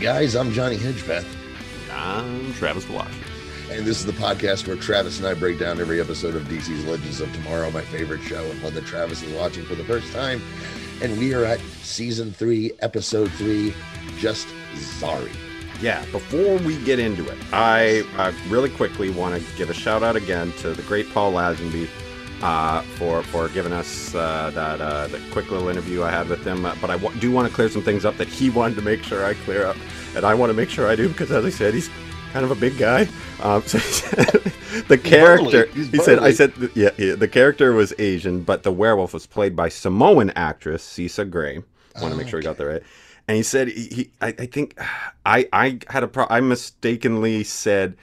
Welcome to Gideon, guys. I'm Johnny Hedgepeth. I'm Travis Wash. And this is the podcast where Travis and I break down every episode of DC's Legends of Tomorrow, my favorite show, and one that Travis is watching for the first time. And we are at season three, episode three, just Zari. Yeah, before we get into it, I, I really quickly want to give a shout out again to the great Paul Lazenby uh, for for giving us uh, that uh, the quick little interview I had with him. Uh, but I w- do want to clear some things up that he wanted to make sure I clear up, and I want to make sure I do because, as I said, he's kind of a big guy. Um, so the character, he said, I said, yeah, yeah, the character was Asian, but the werewolf was played by Samoan actress Sisa Gray. I want to make sure we got that right. And he said, he, he I, I, think, I, I had a pro, I mistakenly said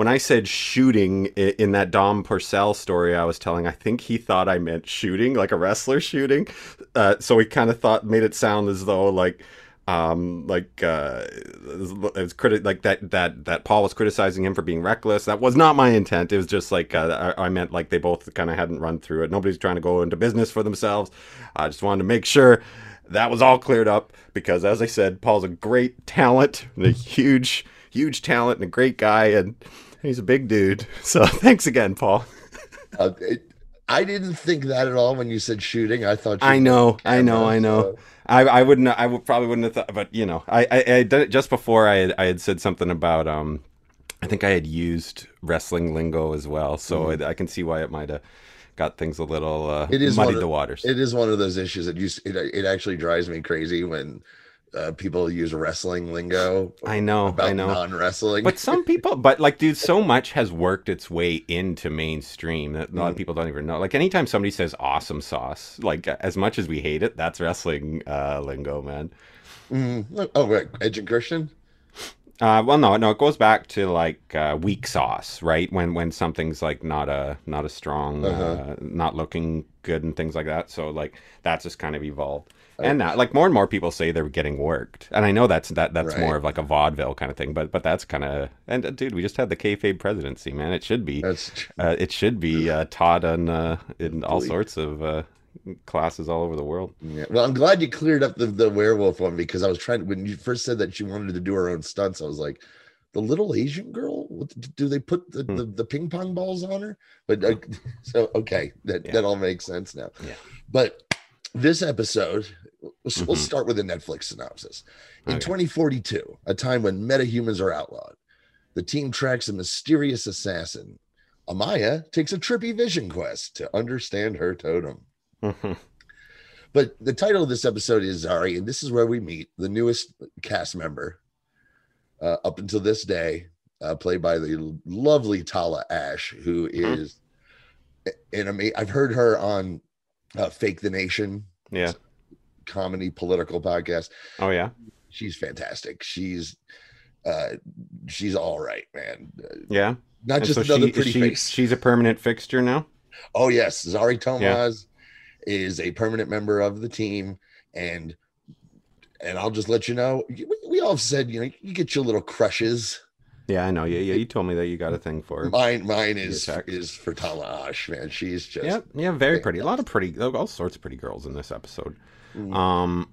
when I said shooting in that Dom Purcell story I was telling, I think he thought I meant shooting, like a wrestler shooting. Uh, so he kind of thought, made it sound as though like, um, like uh, it was criti- like that that that Paul was criticizing him for being reckless. That was not my intent. It was just like uh, I, I, meant like they both kind of hadn't run through it. Nobody's trying to go into business for themselves. I just wanted to make sure that was all cleared up because, as I said, Paul's a great talent, a huge huge talent, and a great guy, and He's a big dude. So thanks again, Paul. uh, it, I didn't think that at all when you said shooting. I thought. I know, I know, I know. So. I, I wouldn't. I would probably wouldn't have thought. But you know, I, I, I did it just before I had, I had said something about. Um, I think I had used wrestling lingo as well, so mm-hmm. I, I, can see why it might have got things a little uh, it is muddied of, the waters. It is one of those issues that you. It, it actually drives me crazy when uh, people use wrestling lingo. I know, I know, non-wrestling. But some people, but like, dude, so much has worked its way into mainstream that a lot of mm. people don't even know. Like, anytime somebody says "awesome sauce," like as much as we hate it, that's wrestling uh, lingo, man. Mm. Oh, right, Edge and Christian. Uh, well, no, no, it goes back to like uh, weak sauce, right? When when something's like not a not a strong, uh-huh. uh, not looking good and things like that. So like that's just kind of evolved and now like more and more people say they're getting worked and i know that's that that's right. more of like a vaudeville kind of thing but but that's kind of and uh, dude we just had the kayfabe presidency man it should be uh, it should be uh, taught in uh, in all sorts of uh, classes all over the world yeah. well i'm glad you cleared up the, the werewolf one because i was trying when you first said that she wanted to do her own stunts i was like the little Asian girl? What, do they put the, hmm. the, the, ping pong balls on her? But uh, so okay, that yeah. that all makes sense now. Yeah. But this episode We'll, mm-hmm. we'll start with a Netflix synopsis. In okay. 2042, a time when metahumans are outlawed, the team tracks a mysterious assassin. Amaya takes a trippy vision quest to understand her totem. Mm-hmm. But the title of this episode is Zari, and this is where we meet the newest cast member uh, up until this day, uh, played by the lovely Tala Ashe, who is mm-hmm. is mm-hmm. an amazing. I've heard her on uh, Fake the Nation. Yeah comedy political podcast. Oh yeah, she's fantastic. She's uh she's all right, man. Yeah, not and just so another she, pretty she, face. She's a permanent fixture now. Oh yes, Zari Tomaz yeah. is a permanent member of the team, and and I'll just let you know. We, we all said you know you get your little crushes. Yeah, I know. Yeah, yeah. You told me that you got a thing for her. mine. Mine is is for Tala Ashe, man. She's just yeah, yeah, very pretty. A lot of pretty, all sorts of pretty girls in this episode. Mm. Um,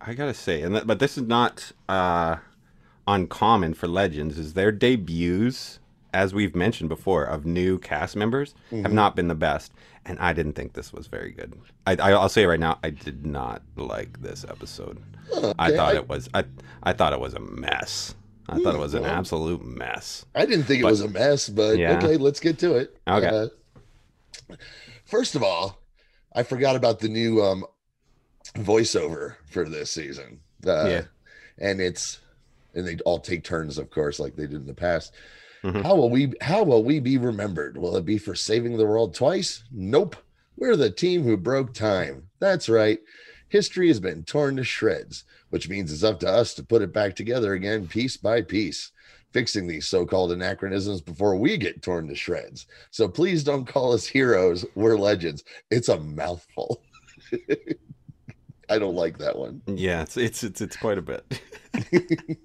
I gotta say, and but this is not uh, uncommon for Legends. Is their debuts, as we've mentioned before, of new cast members mm-hmm. have not been the best, and I didn't think this was very good. I, I will say right now, I did not like this episode. Okay. I thought I... it was I I thought it was a mess. I thought it was an well, absolute mess. I didn't think but, it was a mess, but yeah. okay, let's get to it. Okay. Uh, first of all, I forgot about the new um, voiceover for this season. Uh, yeah, and it's and they all take turns, of course, like they did in the past. Mm-hmm. How will we? How will we be remembered? Will it be for saving the world twice? Nope. We're the team who broke time. That's right. History has been torn to shreds, which means it's up to us to put it back together again, piece by piece, fixing these so called anachronisms before we get torn to shreds. So please don't call us heroes. We're legends. It's a mouthful. I don't like that one. Yeah, it's it's it's, it's quite a bit.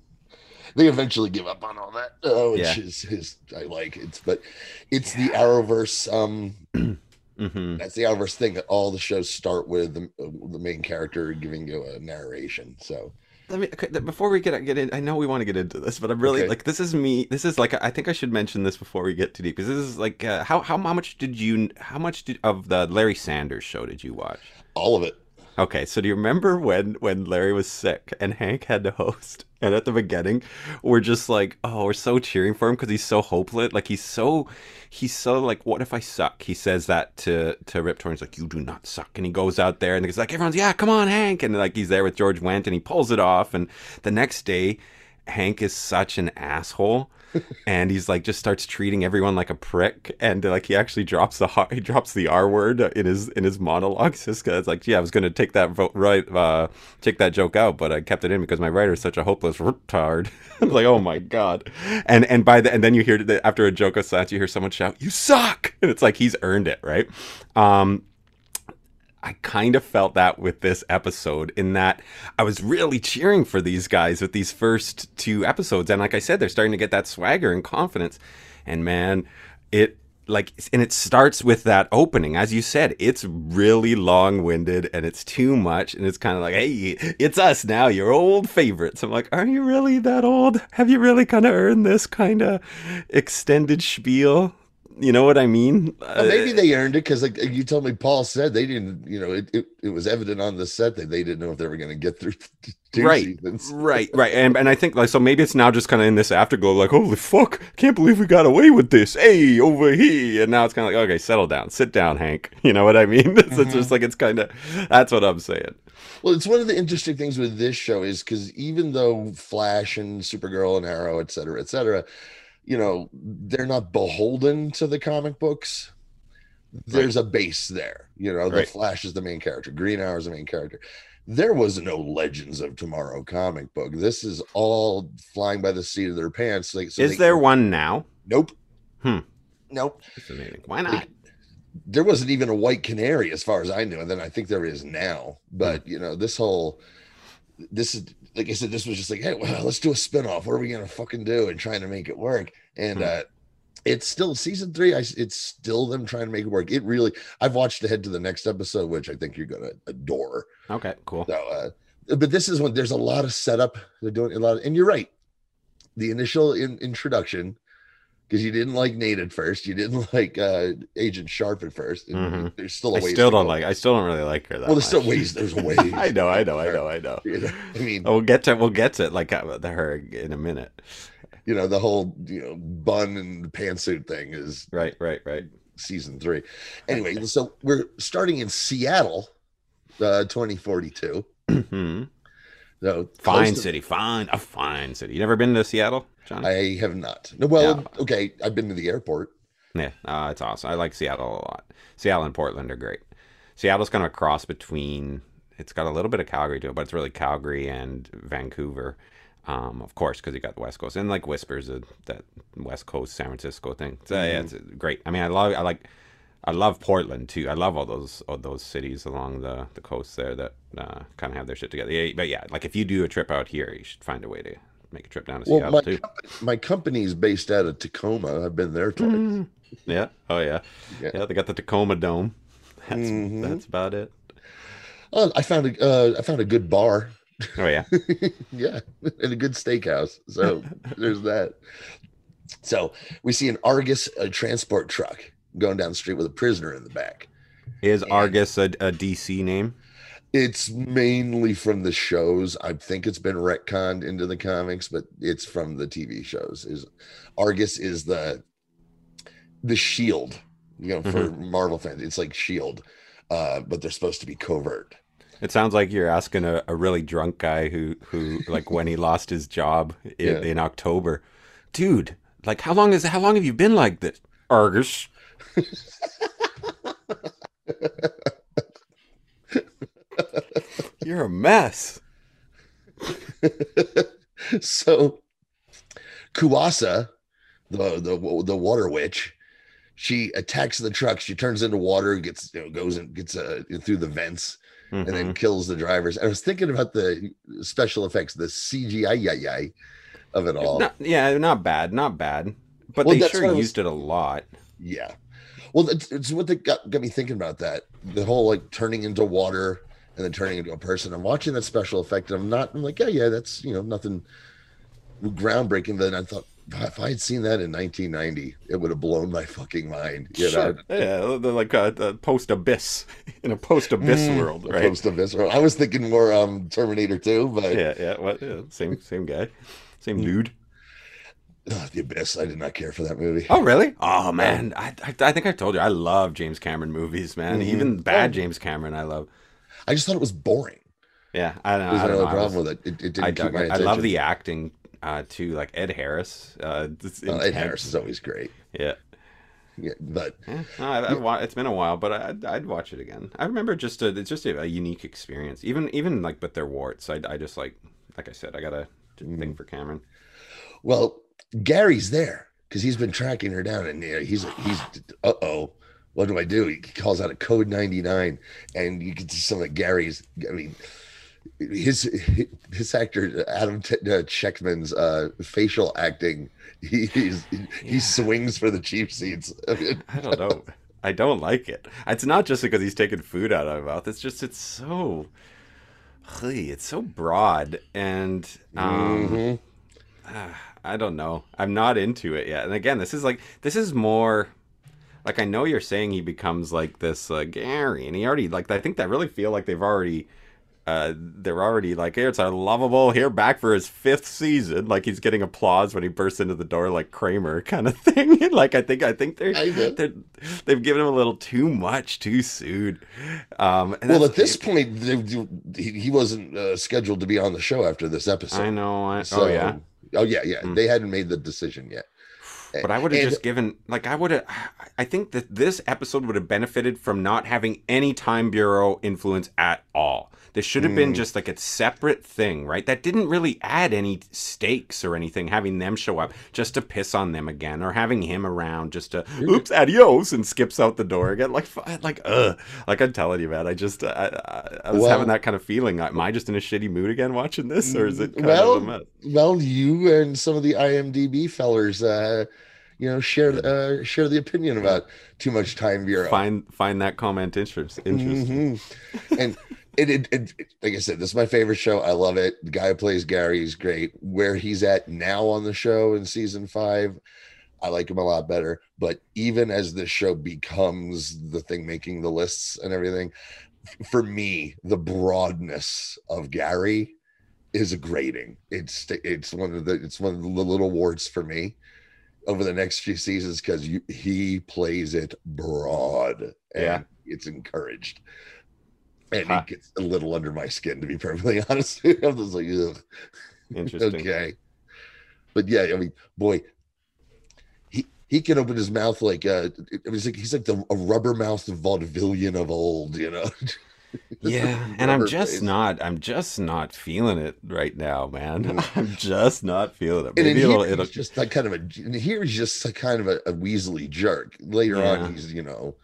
they eventually give up on all that, uh, which yeah. is, is I like it, but it's yeah. the Arrowverse. Um, mm-hmm. That's the Arrowverse thing that all the shows start with the, the main character giving you a narration. So let me okay, before we get get in. I know we want to get into this, but I'm really okay. like this is me. This is like I think I should mention this before we get too deep because this is like uh, how how how much did you how much did, of the Larry Sanders show did you watch? All of it. Okay, so do you remember when when Larry was sick and Hank had to host? And at the beginning, we're just like, oh, we're so cheering for him because he's so hopeless. Like he's so, he's so like, what if I suck? He says that to to Rip Torn. He's like, you do not suck. And he goes out there and he's like, everyone's yeah, come on, Hank. And like he's there with George Wendt and he pulls it off. And the next day, Hank is such an asshole and he's like just starts treating everyone like a prick. And like he actually drops the he drops the r word in his in his monologues just cuz like yeah I was to take that vote right uh take that joke out but I kept it in because my writer is such a hopeless retard. I'm like oh my god. And and by the and then you hear that after a joke of slats, you hear someone shout you suck! And it's like he's earned it right? Um I kind of felt that with this episode in that I was really cheering for these guys with these first two episodes. And like I said, they're starting to get that swagger and confidence. And man, it like, and it starts with that opening. As you said, it's really long winded and it's too much. And it's kind of like, hey, it's us now, your old favorites. I'm like, are you really that old? Have you really kind of earned this kind of extended spiel? You know what I mean? Well, maybe uh, they earned it because, like you told me, Paul said they didn't. You know, it, it, it was evident on the set that they didn't know if they were going to get through two right, seasons. right, right, and and I think like so maybe it's now just kind of in this afterglow, like holy fuck, can't believe we got away with this. Hey, over here, and now it's kind of like okay, settle down, sit down, Hank. You know what I mean? it's, mm-hmm. it's just like it's kind of that's what I'm saying. Well, it's one of the interesting things with this show is because even though Flash and Supergirl and Arrow, et cetera, et cetera you know they're not beholden to the comic books. There's right. a base there you know the flash is the main character green arrow is the main character. There was no legends of tomorrow comic book. This is all flying by the seat of their pants. Like so is there one now? Nope. Hmm. Nope. Why not? there wasn't even a white canary as far as i knew and then i think there is now. But hmm. you know this whole this is like I said, this was just like, hey, well, let's do a spinoff. What are we gonna fucking do? And trying to make it work. And mm-hmm. uh it's still season three. I it's still them trying to make it work. It really I've watched ahead to the next episode, which I think you're gonna adore. Okay, cool. So uh but this is when there's a lot of setup. They're doing a lot of, and you're right. The initial in, introduction because you didn't like Nate at first. You didn't like uh, Agent Sharp at 1st mm-hmm. There's still a I still don't like. I still don't really like her. That well, there's much. still ways. There's ways. I know. I know. I know. I know. You know I mean, we'll get to we'll get to it like uh, her in a minute. You know the whole you know bun and pantsuit thing is right. Right. Right. Season three. Anyway, so we're starting in Seattle, uh, 2042. Mm-hmm. So fine to, city, fine, a fine city. You never been to Seattle? John? I have not. No, well, okay, I've been to the airport. Yeah, uh, it's awesome. I like Seattle a lot. Seattle and Portland are great. Seattle's kind of a cross between. It's got a little bit of Calgary to it, but it's really Calgary and Vancouver. Um, of course, because you got the West Coast and like Whispers, of that West Coast San Francisco thing. So mm-hmm. yeah, it's great. I mean, I love. I like. I love Portland too. I love all those all those cities along the, the coast there that uh, kind of have their shit together. Yeah, but yeah, like if you do a trip out here, you should find a way to make a trip down to well, Seattle my too. my company's based out of Tacoma. I've been there twice. Mm. Yeah. Oh yeah. yeah. Yeah. They got the Tacoma Dome. That's mm-hmm. that's about it. Oh, I found a uh, I found a good bar. Oh yeah. yeah, and a good steakhouse. So there's that. So we see an Argus a transport truck going down the street with a prisoner in the back. Is and, Argus a, a DC name? It's mainly from the shows. I think it's been retconned into the comics, but it's from the TV shows. Is Argus is the the shield, you know, for mm-hmm. Marvel fans. It's like Shield, uh, but they're supposed to be covert. It sounds like you're asking a, a really drunk guy who who like when he lost his job in, yeah. in October, dude. Like how long is how long have you been like this, Argus? You're a mess. so Kuasa, the the the water witch, she attacks the truck. She turns into water, gets you know goes and gets uh, through the vents, mm-hmm. and then mm-hmm. kills the drivers. I was thinking about the special effects, the CGI of it all. Not, yeah, not bad, not bad, but well, they sure used was, it a lot. Yeah, well, it's, it's what got, got me thinking about that. The whole like turning into water and then turning into a person. I'm watching that special effect, and I'm not. I'm like, yeah, yeah, that's you know nothing groundbreaking. Then I thought, if I had seen that in 1990, it would have blown my fucking mind. You sure. know? Yeah, like a, a post abyss in a post abyss mm, world, right? Post abyss world. I was thinking more um Terminator 2, but yeah, yeah, what? Yeah, same same guy, same mm. dude. Oh, the Abyss. I did not care for that movie. Oh, really? Oh man, I, I, I think I told you I love James Cameron movies, man. Mm-hmm. Even bad James Cameron, I love. I just thought it was boring. Yeah, I don't know. There's another problem with it. It, it didn't I, keep my attention. I love the acting uh, too, like Ed Harris. Uh, oh, Ed Harris is always great. Yeah. Yeah, but yeah, no, I, yeah. it's been a while, but I'd, I'd watch it again. I remember just a, it's just a, a, unique experience. Even even like with their warts, I, I just like like I said, I got a mm. thing for Cameron. Well, Gary's there because he's been tracking her down, and he's he's uh oh, what do I do? He calls out a code ninety nine, and you can see some of Gary's. I mean, his his actor Adam T- uh, Tsekhman's uh, facial acting. He he's, yeah. he swings for the cheap seats. I, mean, I don't know. I don't like it. It's not just because he's taking food out of my mouth. It's just it's so, it's so broad and um, mm-hmm. uh, I don't know. I'm not into it yet. And again, this is like this is more like I know you're saying he becomes like this uh, Gary, and he already like I think that really feel like they've already uh, they're already like, hey, it's a lovable here back for his fifth season. Like he's getting applause when he bursts into the door like Kramer kind of thing. like I think I think they're, they're they've given him a little too much too soon. Um, well, at this point, he, he wasn't uh, scheduled to be on the show after this episode. I know. I, so, oh yeah. Oh yeah, yeah. Mm. They hadn't made the decision yet. But I would have just given like I would have I think that this episode would have benefited from not having any time bureau influence at all. This should have mm. been just like a separate thing, right? That didn't really add any stakes or anything, having them show up just to piss on them again, or having him around just to oops, adios, and skips out the door again. Like, like, ugh. Like I'm telling you, man, I just, I, I, I was well, having that kind of feeling. Am I just in a shitty mood again watching this, or is it well, well, you and some of the IMDb fellers, uh, you know, share uh, share the opinion about too much time bureau. Find find that comment interest, interesting. Mm-hmm. And it, it, it, like I said, this is my favorite show. I love it. The guy who plays Gary is great. Where he's at now on the show in season five, I like him a lot better. But even as this show becomes the thing making the lists and everything, for me, the broadness of Gary is a grading. It's it's one of the it's one of the little warts for me over the next few seasons because he plays it broad and yeah. it's encouraged and huh. it gets a little under my skin to be perfectly honest. I'm just like, Ugh. interesting. okay, but yeah, I mean, boy, he he can open his mouth like uh, it was like he's like the a rubber mouthed vaudevillian of old, you know. yeah, and I'm just face. not I'm just not feeling it right now, man. Mm. I'm just not feeling it. Maybe it'll, it'll just like kind of a here he's just a kind of a, a weaselly jerk. Later yeah. on, he's you know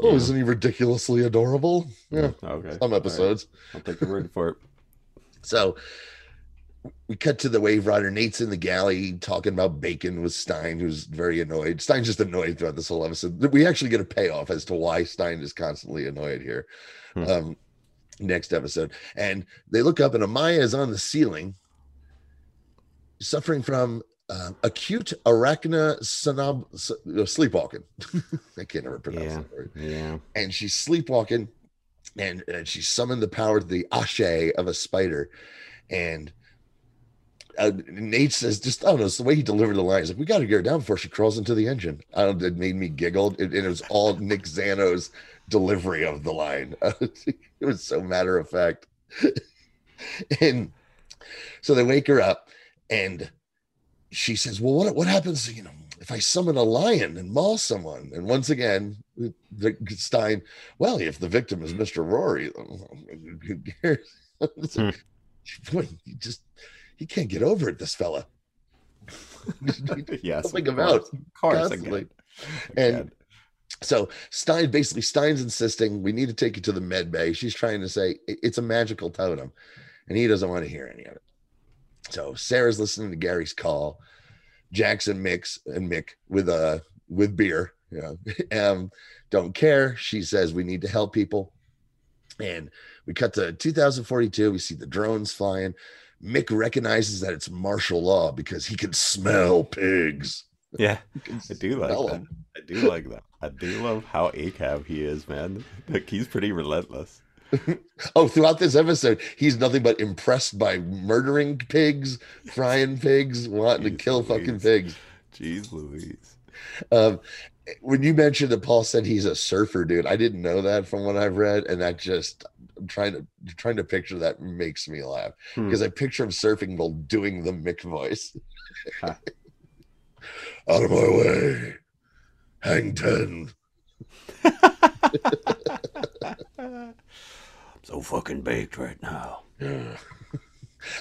Oh, yeah. isn't he ridiculously adorable? Yeah. Okay. Some episodes. Right. I'll take your word for it. So we cut to the Waverider. Nate's in the galley talking about bacon with Stein, who's very annoyed. Stein's just annoyed throughout this whole episode. We actually get a payoff as to why Stein is constantly annoyed here. Hmm. Um, next episode. And they look up, and Amaya is on the ceiling, suffering from uh, acute arachna sonob, uh, sleepwalking. I can't ever pronounce yeah, that word. Yeah. And she's sleepwalking and, and she summoned the power to the ashe of a spider. And uh, Nate says, just, I don't know, it's the way he delivered the line. He's like, we got to get her down before she crawls into the engine. I don't it made me giggle. It, it was all Nick Zano's delivery of the line. it was so matter of fact. and so they wake her up and she says, "Well, what what happens? You know, if I summon a lion and maul someone?" And once again, the Stein, well, if the victim is Mister Rory, who cares? hmm. Boy, he just he can't get over it. This fella. yes, think about of course, constantly. And so Stein basically Stein's insisting we need to take you to the med bay. She's trying to say it's a magical totem, and he doesn't want to hear any of it. So Sarah's listening to Gary's call. Jackson mix and Mick with uh with beer. You know, um, don't care. She says we need to help people. And we cut to 2042. We see the drones flying. Mick recognizes that it's martial law because he can smell pigs. Yeah, I do like that. Them. I do like that. I do love how ACAB he is, man. Like he's pretty relentless. oh, throughout this episode, he's nothing but impressed by murdering pigs, frying pigs, wanting Jeez to kill Louise. fucking pigs. Jeez Louise. Um, when you mentioned that Paul said he's a surfer, dude, I didn't know that from what I've read, and that just I'm trying to trying to picture that makes me laugh because hmm. I picture him surfing while doing the Mick voice. Out of my way, hang ten. so fucking baked right now. Yeah.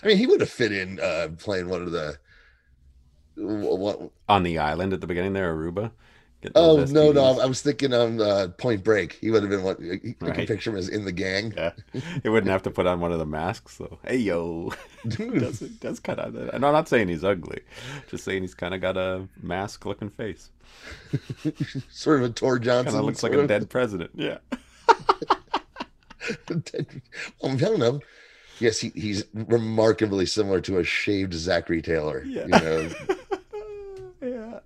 I mean, he would have fit in uh, playing one of the what on the island at the beginning there, Aruba. Oh no, no, I was thinking on uh, Point Break. He would have been what you right. can picture him as in the gang. Yeah, he wouldn't have to put on one of the masks. So hey yo, that's that's kind of. And I'm not saying he's ugly, just saying he's kind of got a mask looking face. sort of a Tor Johnson. Kind of looks like a dead president. Yeah. well, I don't know. Yes, he, he's remarkably similar to a shaved Zachary Taylor. Yeah. You know. yeah.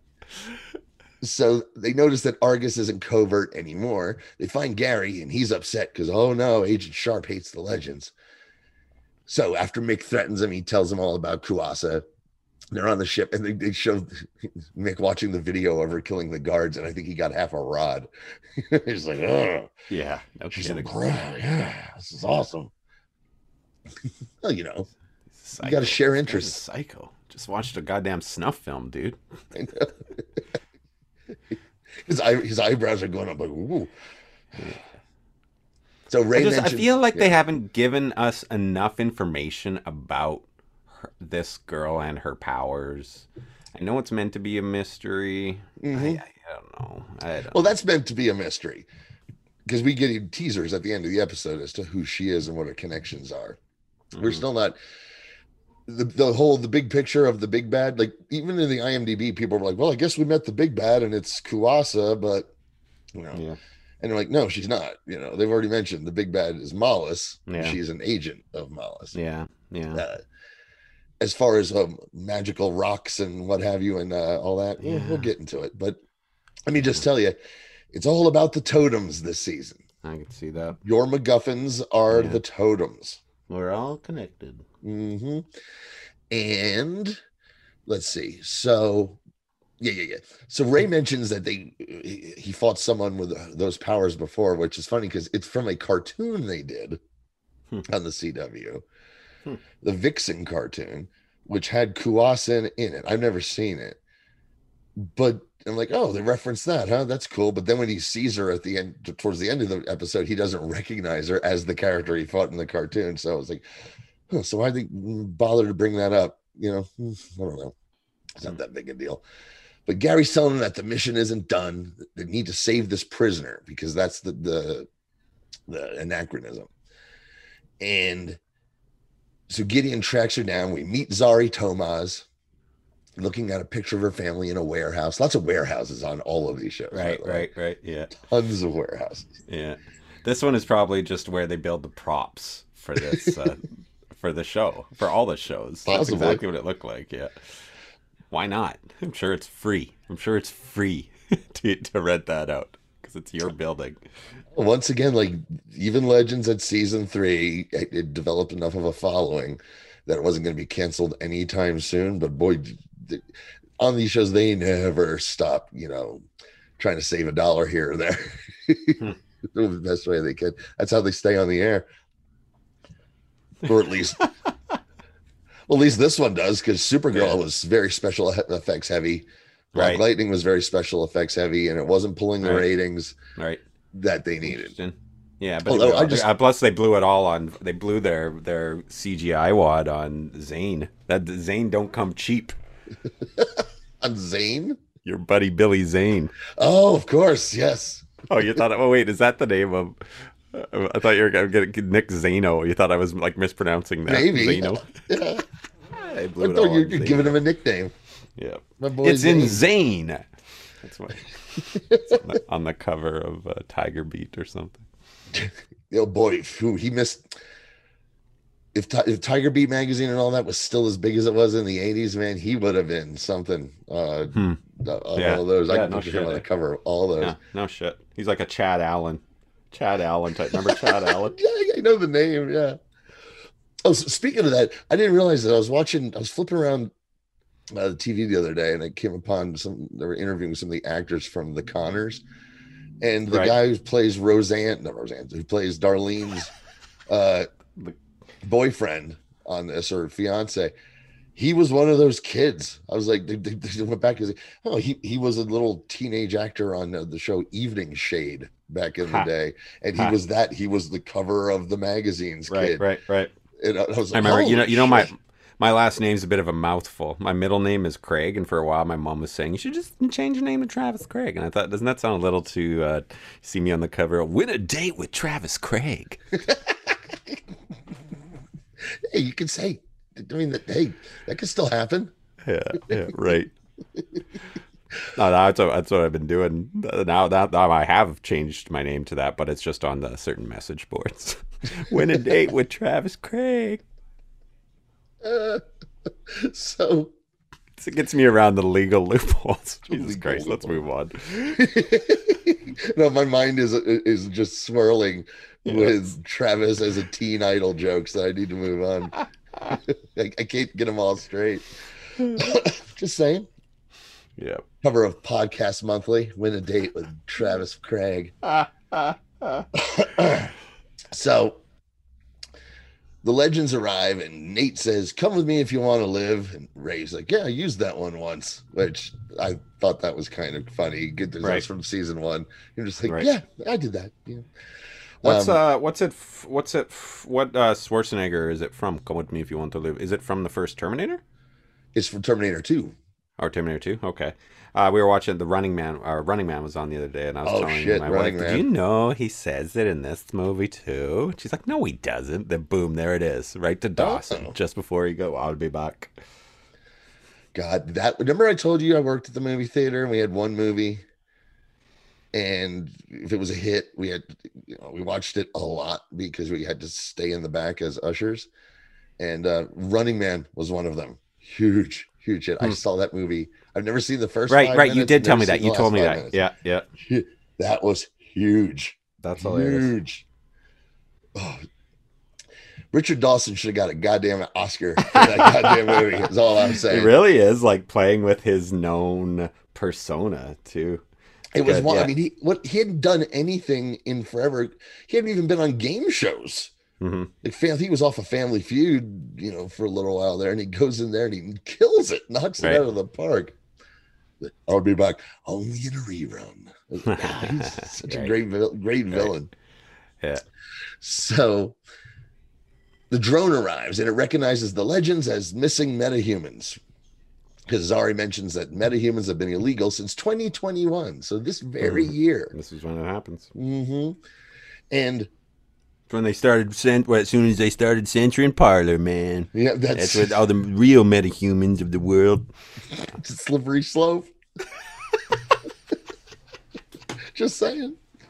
So they notice that Argus isn't covert anymore. They find Gary and he's upset because, oh no, Agent Sharp hates the legends. So after Mick threatens him, he tells him all about Kuasa. They're on the ship and they, they show Mick watching the video of her killing the guards, and I think he got half a rod. He's like, oh, yeah, no she's like, yeah, this is awesome. well, you know, you got to share interests. Psycho. Just watched a goddamn snuff film, dude. his eye, his eyebrows are going up like, ooh. So Ray, I, just, I feel like yeah. they haven't given us enough information about her, this girl and her powers. I know it's meant to be a mystery. Mm-hmm. I, I, don't know. I don't well, that's meant to be a mystery because we get teasers at the end of the episode as to who she is and what her connections are. Mm-hmm. We're still not the, the whole the big picture of the big bad like even in the imdb people were like well i guess we met the big bad and it's kuasa but you know yeah. and they're like no she's not you know they've already mentioned the big bad is Mallus. Yeah. she's an agent of Mallus. yeah yeah uh, as far as um, magical rocks and what have you and uh, all that yeah. we'll, we'll get into it but let me just tell you it's all about the totems this season i can see that your macguffins are the totems we're all connected Mm-hmm. And let's see. So, yeah, yeah, yeah. So Ray mentions that they he fought someone with those powers before, which is funny because it's from a cartoon they did hmm. on the CW, hmm. the Vixen cartoon, which had Kuasin in it. I've never seen it, but I'm like, oh, they referenced that, huh? That's cool. But then when he sees her at the end, towards the end of the episode, he doesn't recognize her as the character he fought in the cartoon. So I was like, huh, so why they bother to bring that up? You know, hmm, I don't know. It's not that big a deal. But Gary's telling them that the mission isn't done. They need to save this prisoner because that's the the, the anachronism. And so Gideon tracks her down. We meet Zari Tomaz looking at a picture of her family in a warehouse. Lots of warehouses on all of these shows. Right, right, right. Yeah. Tons of warehouses. Yeah. This one is probably just where they build the props for this uh, for the show, for all the shows. Possibly. That's exactly what it looked like. Yeah. Why not? I'm sure it's free. I'm sure it's free to, to rent that out because it's your building. Once again, like even Legends at season three, it, it developed enough of a following that it wasn't going to be canceled anytime soon. But boy, on these shows, they never stop, you know, trying to save a dollar here or there. hmm. the best way they can. That's how they stay on the air or at least well at least this one does because supergirl yeah. was very special effects heavy. Black right. lightning was very special effects heavy and it wasn't pulling the right. ratings right. that they needed. Yeah but Although I just, uh, plus they blew it all on they blew their their cgi wad on zane that zane don't come cheap. On zane your buddy billy zane oh of course yes. Oh you thought oh wait is that the name of I thought you were going to get Nick Zano. You thought I was like mispronouncing that. Maybe. Zano. Yeah. I blew I thought You're giving him a nickname. Yeah. My boy it's Zane. in Zane. That's why. on, the, on, the, cover of uh, Tiger Beat or something. oh boy, who he missed. If, if Tiger Beat magazine and all that was still as big as it was in the '80s, man, he would have been something. Uh, hmm. All yeah. those, I can no him on the cover of all those. Yeah, no shit. He's like a Chad Allen, Chad Allen type. Remember Chad Allen? yeah, I know the name. Yeah. Oh, speaking of that, I didn't realize that I was watching. I was flipping around uh, the TV the other day, and I came upon some. They were interviewing some of the actors from The Connors, and the right. guy who plays Roseanne, not Roseanne, who plays Darlene's uh, boyfriend on this or fiance, he was one of those kids. I was like, they, they, went back said, oh, he he was a little teenage actor on uh, the show Evening Shade back in ha. the day, and he ha. was that. He was the cover of the magazines. Right, kid. right, right. And I, was like, I remember, you know, you know my my last name's a bit of a mouthful. My middle name is Craig, and for a while, my mom was saying you should just change your name to Travis Craig. And I thought, doesn't that sound a little too? Uh, see me on the cover, win a date with Travis Craig. hey, you can say. I mean, that, hey, that could still happen. Yeah, yeah, right. no, that's what, that's what I've been doing. Now, that now I have changed my name to that, but it's just on the certain message boards. Win a date with Travis Craig. Uh, so it gets me around the legal loopholes. Jesus Christ, let's move on. no, my mind is is just swirling yeah. with Travis as a teen idol jokes that I need to move on. I, I can't get them all straight. just saying. Yeah. Cover of Podcast Monthly. Win a date with Travis Craig. so the legends arrive and Nate says, Come with me if you want to live. And Ray's like, Yeah, I used that one once, which I thought that was kind of funny. Get this right. from season one. You're just like, right. Yeah, I did that. Yeah. What's um, uh what's it what's it what uh Schwarzenegger is it from? Come with me if you want to live. Is it from the first Terminator? It's from Terminator 2. Or Terminator 2? Okay. Uh, we were watching the Running Man. Our Running Man was on the other day, and I was oh, telling shit, my wife, "Did you know he says it in this movie too?" She's like, "No, he doesn't." Then boom, there it is, right to Dawson, oh. just before he go. I'll be back. God, that remember I told you I worked at the movie theater and we had one movie, and if it was a hit, we had you know we watched it a lot because we had to stay in the back as ushers, and uh, Running Man was one of them. Huge, huge hit. Hmm. I saw that movie I've never seen the first. Right, right. Minutes, you did tell me that. You told me that. Minutes. Yeah, yeah. That was huge. That's hilarious. Huge. Oh. Richard Dawson should have got a goddamn Oscar for that goddamn movie. Is all I'm saying. It really is like playing with his known persona too. It was one. Yeah. I mean, he what he hadn't done anything in forever. He hadn't even been on game shows. Mm-hmm. He was off a of Family Feud, you know, for a little while there, and he goes in there and he kills it, knocks right. it out of the park. I'll be back only in a rerun. He's such right. a great, great villain. Right. Yeah. So the drone arrives and it recognizes the legends as missing metahumans. Because Zari mentions that metahumans have been illegal since 2021. So this very mm. year. This is when it happens. Mm-hmm. And when they started well, as soon as they started censoring Parler, man. Yeah, that's, that's what all the real metahumans of the world. It's a slippery slope. Just saying.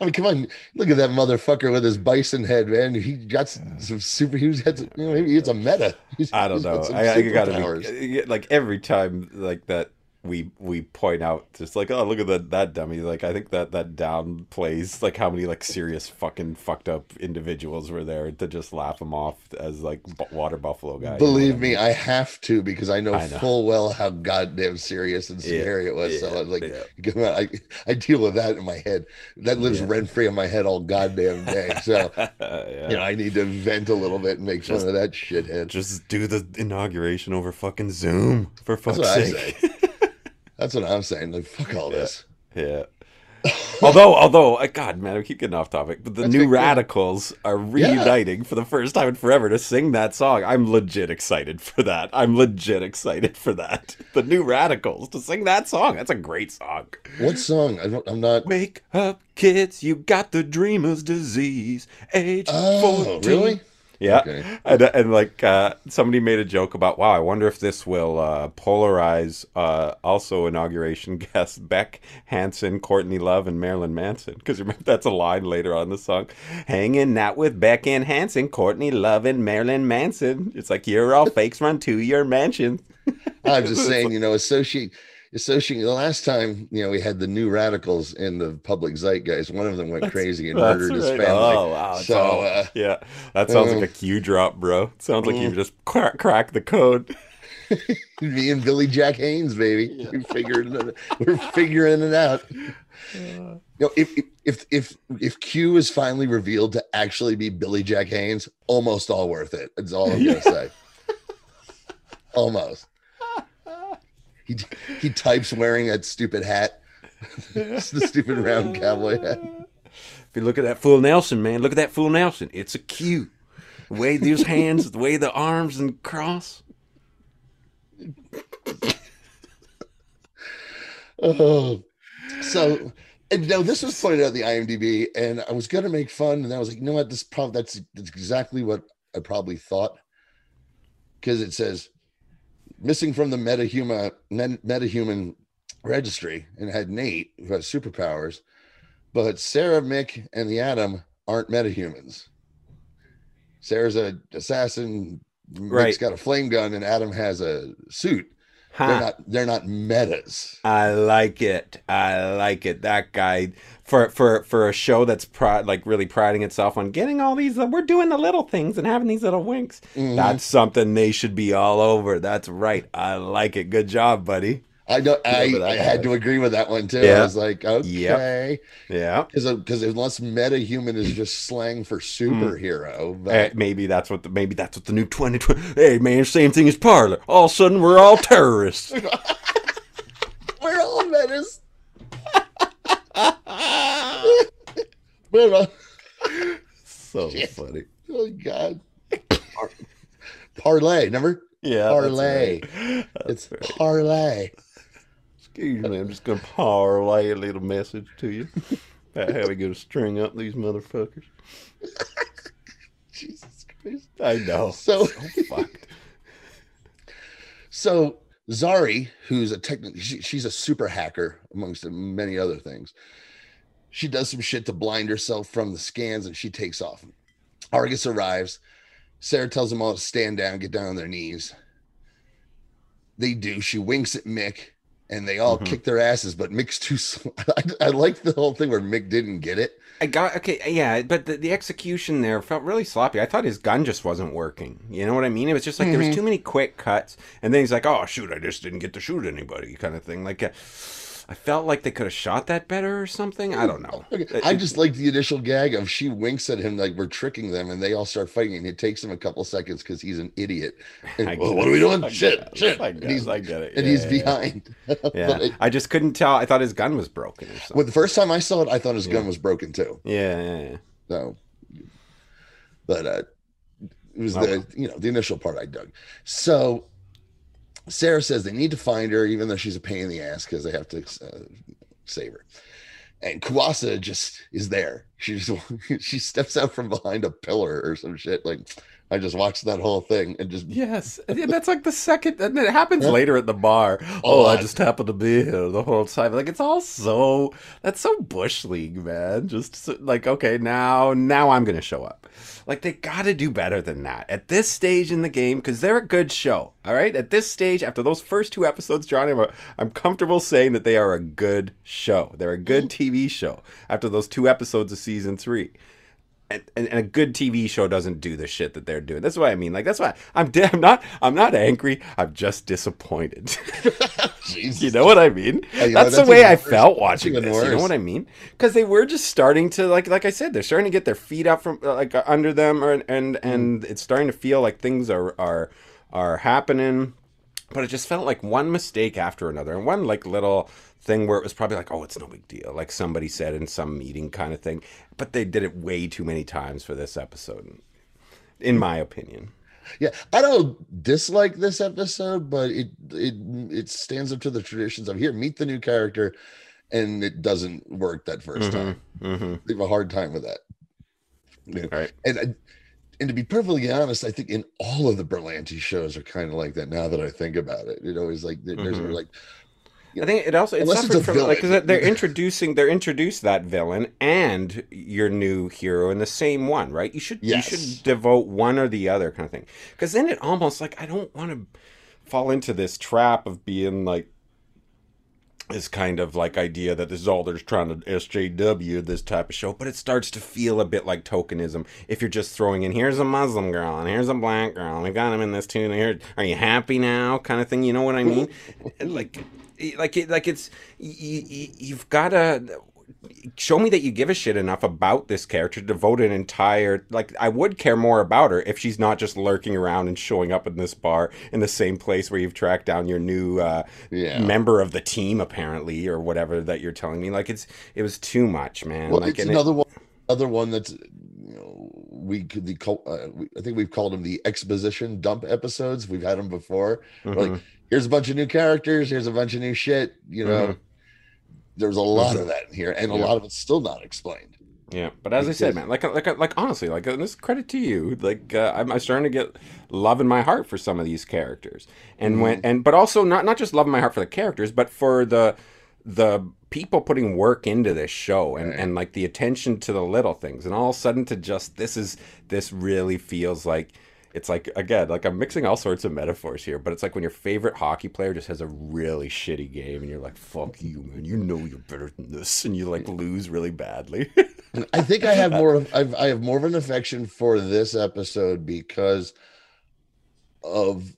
I mean, come on, look at that motherfucker with his bison head, man. He got some super. He had, you know, maybe it's a meta. He's, I don't know. I, I gotta be like every time like that we we point out just like oh look at that that dummy. Like i think that that downplays like how many like serious fucking fucked up individuals were there to just laugh them off as like water buffalo guy believe me? I, have to because I know, I know, full well how goddamn serious and scary yeah, it was. Yeah, so I was like yeah. I, I deal with that in my head. That lives rent free in my head all goddamn day. So you know i need to vent a little bit and make just, fun of that shithead. just do the inauguration over fucking zoom for fuck's sake that's what I'm saying. Like, fuck all yeah. this. Yeah. although, although, uh, God, man, I keep getting off topic. But the That's New Radicals are reuniting yeah. for the first time in forever to sing that song. I'm legit excited for that. I'm legit excited for that. The New Radicals to sing that song. That's a great song. What song? I am not. Wake up, kids! You got the dreamer's disease. Age oh, 14. Really? Yeah, okay. and, and like uh, somebody made a joke about, wow, I wonder if this will uh, polarize uh, also inauguration guests Beck Hanson, Courtney Love, and Marilyn Manson. Because remember that's a line later on the song, hanging out with Beck and Hanson, Courtney Love, and Marilyn Manson. It's like you're all fakes run to your mansion. I'm just saying, you know, associate associating the last time you know we had the new radicals in the public zeitgeist one of them went that's, crazy and murdered his family oh wow so all, uh, yeah that sounds um, like a Q drop bro it sounds like you mm. just crack, crack the code me and billy jack haynes baby yeah. we figured it, we're figuring it out uh, you know, if if if if Q is finally revealed to actually be Billy Jack Haynes, almost all worth it. That's all I'm gonna say. almost. He he types wearing that stupid hat. it's the stupid round cowboy hat. If you look at that fool Nelson, man, look at that fool Nelson. It's a Q. The way these hands, the way the arms and cross. oh, so and now this was pointed out the IMDb, and I was gonna make fun, and I was like, you know what? This probably that's, that's exactly what I probably thought, because it says missing from the metahuman metahuman registry and had Nate who has superpowers, but Sarah, Mick, and the Atom aren't metahumans. Sarah's a assassin. Right. Mick's got a flame gun, and Adam has a suit. Huh. They're not. They're not metas. I like it. I like it. That guy for for for a show that's pride like really priding itself on getting all these. Uh, we're doing the little things and having these little winks. Mm-hmm. That's something they should be all over. That's right. I like it. Good job, buddy. I don't. I, I had to agree with that one too. Yeah. I was like, okay, yep. yeah, because because unless meta-human is just slang for superhero, mm. but... maybe that's what the, maybe that's what the new twenty twenty. Hey man, same thing as Parler. All of a sudden, we're all terrorists. we're all menace. so funny. Oh God. Par- parlay, remember? Yeah. Parlay. Right. It's right. parlay. Me, I'm just gonna parlay a little message to you about how we going to string up these motherfuckers. Jesus Christ. I know. So, so fucked. So Zari, who's a technical, she, she's a super hacker amongst many other things. She does some shit to blind herself from the scans and she takes off. Argus arrives. Sarah tells them all to stand down, get down on their knees. They do. She winks at Mick and they all mm-hmm. kick their asses, but Mick's too slow. I, I like the whole thing where Mick didn't get it. I got okay, yeah, but the, the, execution there felt really sloppy. I thought his gun just wasn't working. You know what I mean? It was just like mm-hmm. there was mm-hmm. too many quick cuts, and then he's like, "Oh shoot, I just didn't get to shoot anybody," kind of thing. Like, uh, I felt like they could have shot that better or something. I don't know. I just like the initial gag of she winks at him like we're tricking them, and they all start fighting, and it takes him a couple seconds because he's an idiot. And, well, what are we doing? I shit, shit. I, guess, and he's, I get it. And he's yeah, behind. Yeah, I, I, just couldn't tell. I thought his gun was broken. Or something. Well, the first time I saw it, I thought his yeah. gun was broken too. Yeah, yeah, yeah. So, but uh, it was the you know the initial part I dug. So Sarah says they need to find her, even though she's a pain in the ass because they have to uh, save her. And Kuasa just is there. She just she steps out from behind a pillar or some shit. Like I just watched that whole thing and just yes, that's like the second, and it happens yeah. later at the bar. Oh, oh I just happened to be here the whole time. Like it's all so that's so bush league, man. Just so, like okay, now now I'm gonna show up. Like they got to do better than that at this stage in the game because they're a good show. All right, at this stage, after those first two episodes, Johnny, I'm, I'm comfortable saying that they are a good show. They're a good mm-hmm. TV show after those two episodes of season three. And, and, a good TV show doesn't do the shit that they're doing. That's what I mean. Like that's why I'm, I'm not I'm not angry. I'm just disappointed. you know what I mean? Yeah, that's, know, the way I worse. felt watching this. Worse. You know what I mean? Because they were just starting to like like I said, they're starting to get their feet up from uh, like under them, or, and mm. and it's starting to feel like things are are are happening. But it just felt like one mistake after another, and one like little thing where it was probably like, oh, it's no big deal, like somebody said in some meeting kind of thing. But they did it way too many times for this episode, in my opinion. Yeah, I don't dislike this episode, but it it it stands up to the traditions of here, meet the new character, and it doesn't work that 1st mm-hmm, time. Mm-hmm. They have a hard time with that. Yeah. Right. And I, and to be perfectly honest, I think in all of the Berlanti shows are kind of like that. Now that I think about it, it always like there's mm-hmm. like. I think it also it suffered it's from like because they're introducing they're introduced that villain and your new hero in the same one, right? You should yes. you should devote one or the other kind of thing because then it almost like I don't want to fall into this trap of being like this kind of like idea that this is all they're trying to SJW this type of show, but it starts to feel a bit like tokenism if you're just throwing in here's a Muslim girl and here's a black girl and we got him in this tune. Here, are you happy now? Kind of thing. You know what I mean? like, like, it, like it's you, you've got to show me that you give a shit enough about this character to devote an entire like I would care more about her if she's not just lurking around and showing up in this bar in the same place where you've tracked down your new uh, yeah. member of the team apparently or whatever that you're telling me like it's it was too much man well, like it's another it, one other one that's we could the uh, we, I think we've called them the exposition dump episodes we've had them before mm-hmm. like here's a bunch of new characters here's a bunch of new shit you know mm-hmm there's a lot of that in here, and a lot of it's still not explained. Yeah, but as because, I said, man, like, like, like, honestly, like, this credit to you. Like, uh, I'm, I'm, starting to get love in my heart for some of these characters, and mm-hmm. when, and, but also not, not just love in my heart for the characters, but for the, the people putting work into this show, and, right. and like the attention to the little things, and all of a sudden to just this is this really feels like it's like again like i'm mixing all sorts of metaphors here but it's like when your favorite hockey player just has a really shitty game and you're like fuck you man. You know you're better than this. And you like lose really badly. I think i have more of I've, i have more of an affection for this episode because of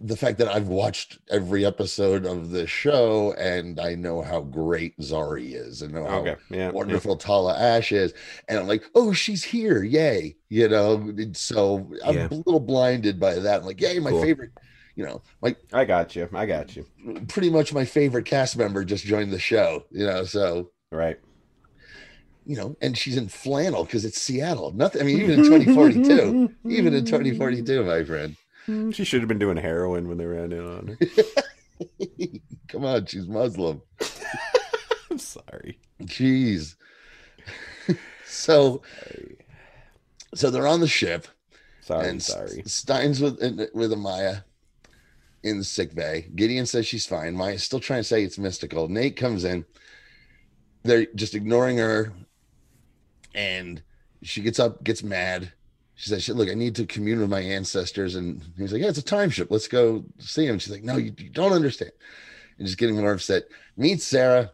the fact that I've watched every episode of the show and I know how great Zari is and know how yeah, wonderful yeah. Tala Ashe is. And I'm like, oh, she's here. Yay. You know, and so I'm yeah. a little blinded by that. I'm like, yay, my cool. favorite, you know, like I got you. I got you. Pretty much my favorite cast member just joined the show, you know, so right. You know, and she's in flannel because it's Seattle. Nothing. I mean, even in 2042, even in 2042, my friend. Mm, she should have been doing heroin when they ran in on her. Come on, she's Muslim. I'm sorry. Jeez. so, sorry. so they're on the ship. Sorry, and sorry. Stein's with with Amaya in the sick bay. Gideon says she's fine. Maya's still trying to say it's mystical. Nate comes in. They're just ignoring her, and she gets up, gets mad she said, "Look, I need to commune with my ancestors." And he's like, "Yeah, it's a time ship. Let's go see him." She's like, "No, you, you don't understand." And just getting more upset. Meets Sarah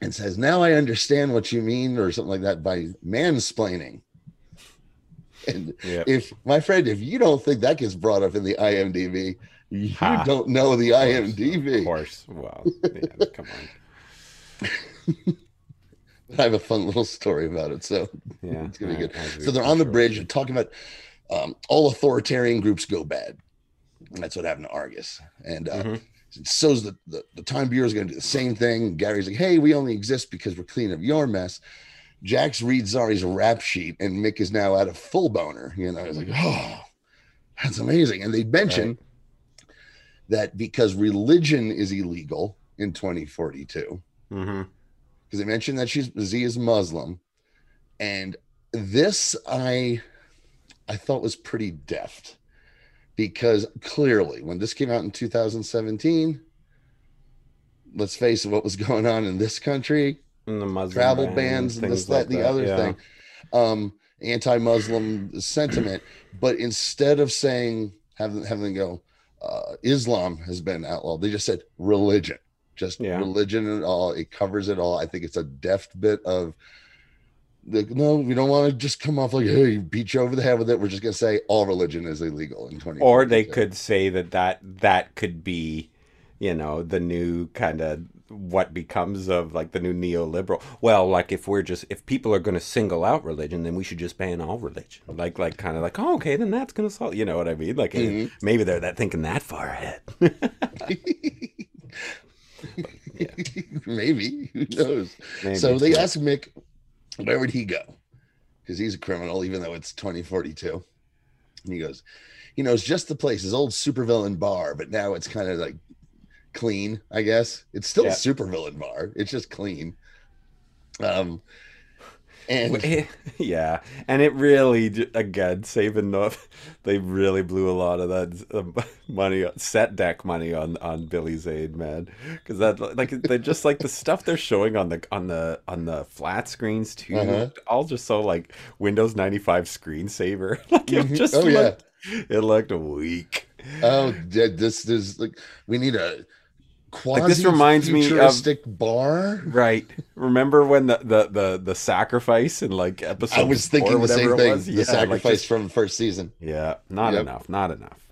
and says, "Now I understand what you mean," or something like that by mansplaining. And yep. if my friend, if you don't think that gets brought up in the IMDb, you ha. don't know the IMDb. Of course. Well, yeah, come on. I have a fun little story about it, so yeah, it's gonna be good. So they're on the bridge and talking about um, all authoritarian groups go bad. And that's what happened to Argus, and uh, mm-hmm. so's the, the the Time Bureau is going to do the same thing. Gary's like, "Hey, we only exist because we're cleaning up your mess." Jax reads Zari's rap sheet, and Mick is now at a full boner. You know, he's like, "Oh, that's amazing!" And they mention right. that because religion is illegal in 2042. Mm-hmm because they mentioned that she's Z is Muslim, and this I I thought was pretty deft because clearly when this came out in 2017, let's face it, what was going on in this country, and the Muslim travel bans and this, like that, the other yeah. thing, um, anti-Muslim sentiment. But instead of saying having having them go, uh, Islam has been outlawed, they just said religion just yeah. religion and all. It covers it all. I think it's a deft bit of the, no, we don't want to just come off like, hey, beat you over the head with it. We're just gonna say all religion is illegal in 20. Or they could say that that that could be, you know, the new kind of what becomes of like the new neoliberal. Well, like if we're just if people are going to single out religion, then we should just ban all religion. Like like kind of like oh, okay, then that's going to solve. You know what I mean? Like mm-hmm. maybe they're that thinking that far ahead. Maybe. Who knows? Maybe so they asked Mick, where would he go? Because he's a criminal, even though it's 2042. And he goes, he knows just the place, his old supervillain bar, but now it's kind of like clean, I guess. It's still yeah. a supervillain bar. It's just clean. Um And yeah, and it really again saving the they really blew a lot of that money set deck money on on Billy Zane man because that like they just like the stuff they're showing on the on the on the flat screens too uh-huh. all just so like Windows ninety five screensaver like it mm-hmm. just oh looked, yeah it looked weak. Oh, this is like we need a like this reminds me of bar? Right. Remember when the, the the the sacrifice in like episode i was thinking the same thing the yeah, sacrifice like just, from the first season. Yeah not yep. enough not enough.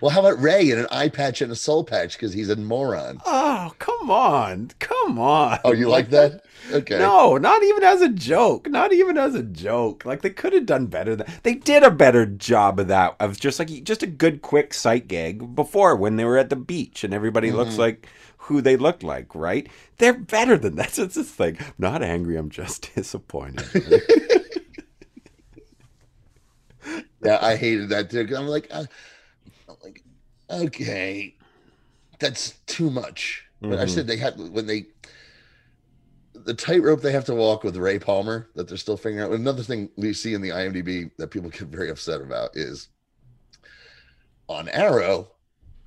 Well how about ray and an eye patch and a soul patch because he's a moron? Oh come on come on. Oh you like that okay no not even as a joke not even as a joke like they could have done better than they did a better job of that of just like just a good quick sight gag before when they were at the beach and everybody mm-hmm. looks like who they look like, right? They're better than that. It's this thing. I'm not angry. I'm just disappointed. yeah, I hated that too. I'm like, uh, I'm like, okay, that's too much. But mm-hmm. I said they had when they the tightrope they have to walk with Ray Palmer that they're still figuring out. Another thing we see in the IMDb that people get very upset about is on Arrow,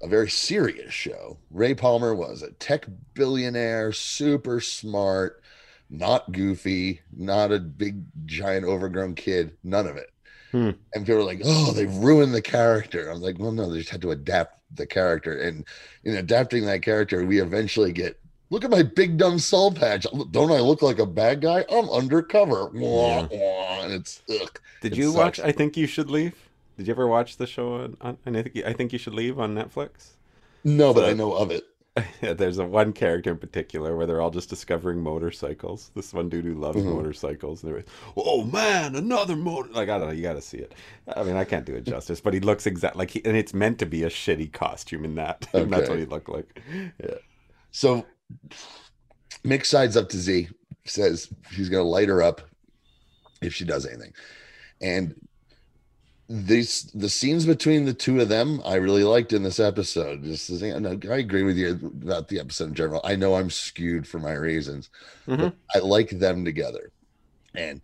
a very serious show. Ray Palmer was a tech billionaire, super smart, not goofy, not a big, giant, overgrown kid, none of it. Hmm. And people were like, oh, they ruined the character. I'm like, well, no, they just had to adapt the character. And in adapting that character, we eventually get look at my big dumb soul patch. Don't I look like a bad guy? I'm undercover. Yeah. And it's ugh. Did it you sucks. watch I Think You Should Leave? Did you ever watch the show on, on I think I think you should leave on Netflix? No, so, but I know of it. There's a one character in particular where they're all just discovering motorcycles. This one dude who loves mm-hmm. motorcycles, and they're like, "Oh man, another motor!" Like I don't know, you got to see it. I mean, I can't do it justice, but he looks exact like he, and it's meant to be a shitty costume in that. Okay. that's what he looked like. Yeah. So, Mick sides up to Z, says he's gonna light her up if she does anything, and these the scenes between the two of them I really liked in this episode. Just I agree with you about the episode in general. I know I'm skewed for my reasons, mm-hmm. but I like them together. And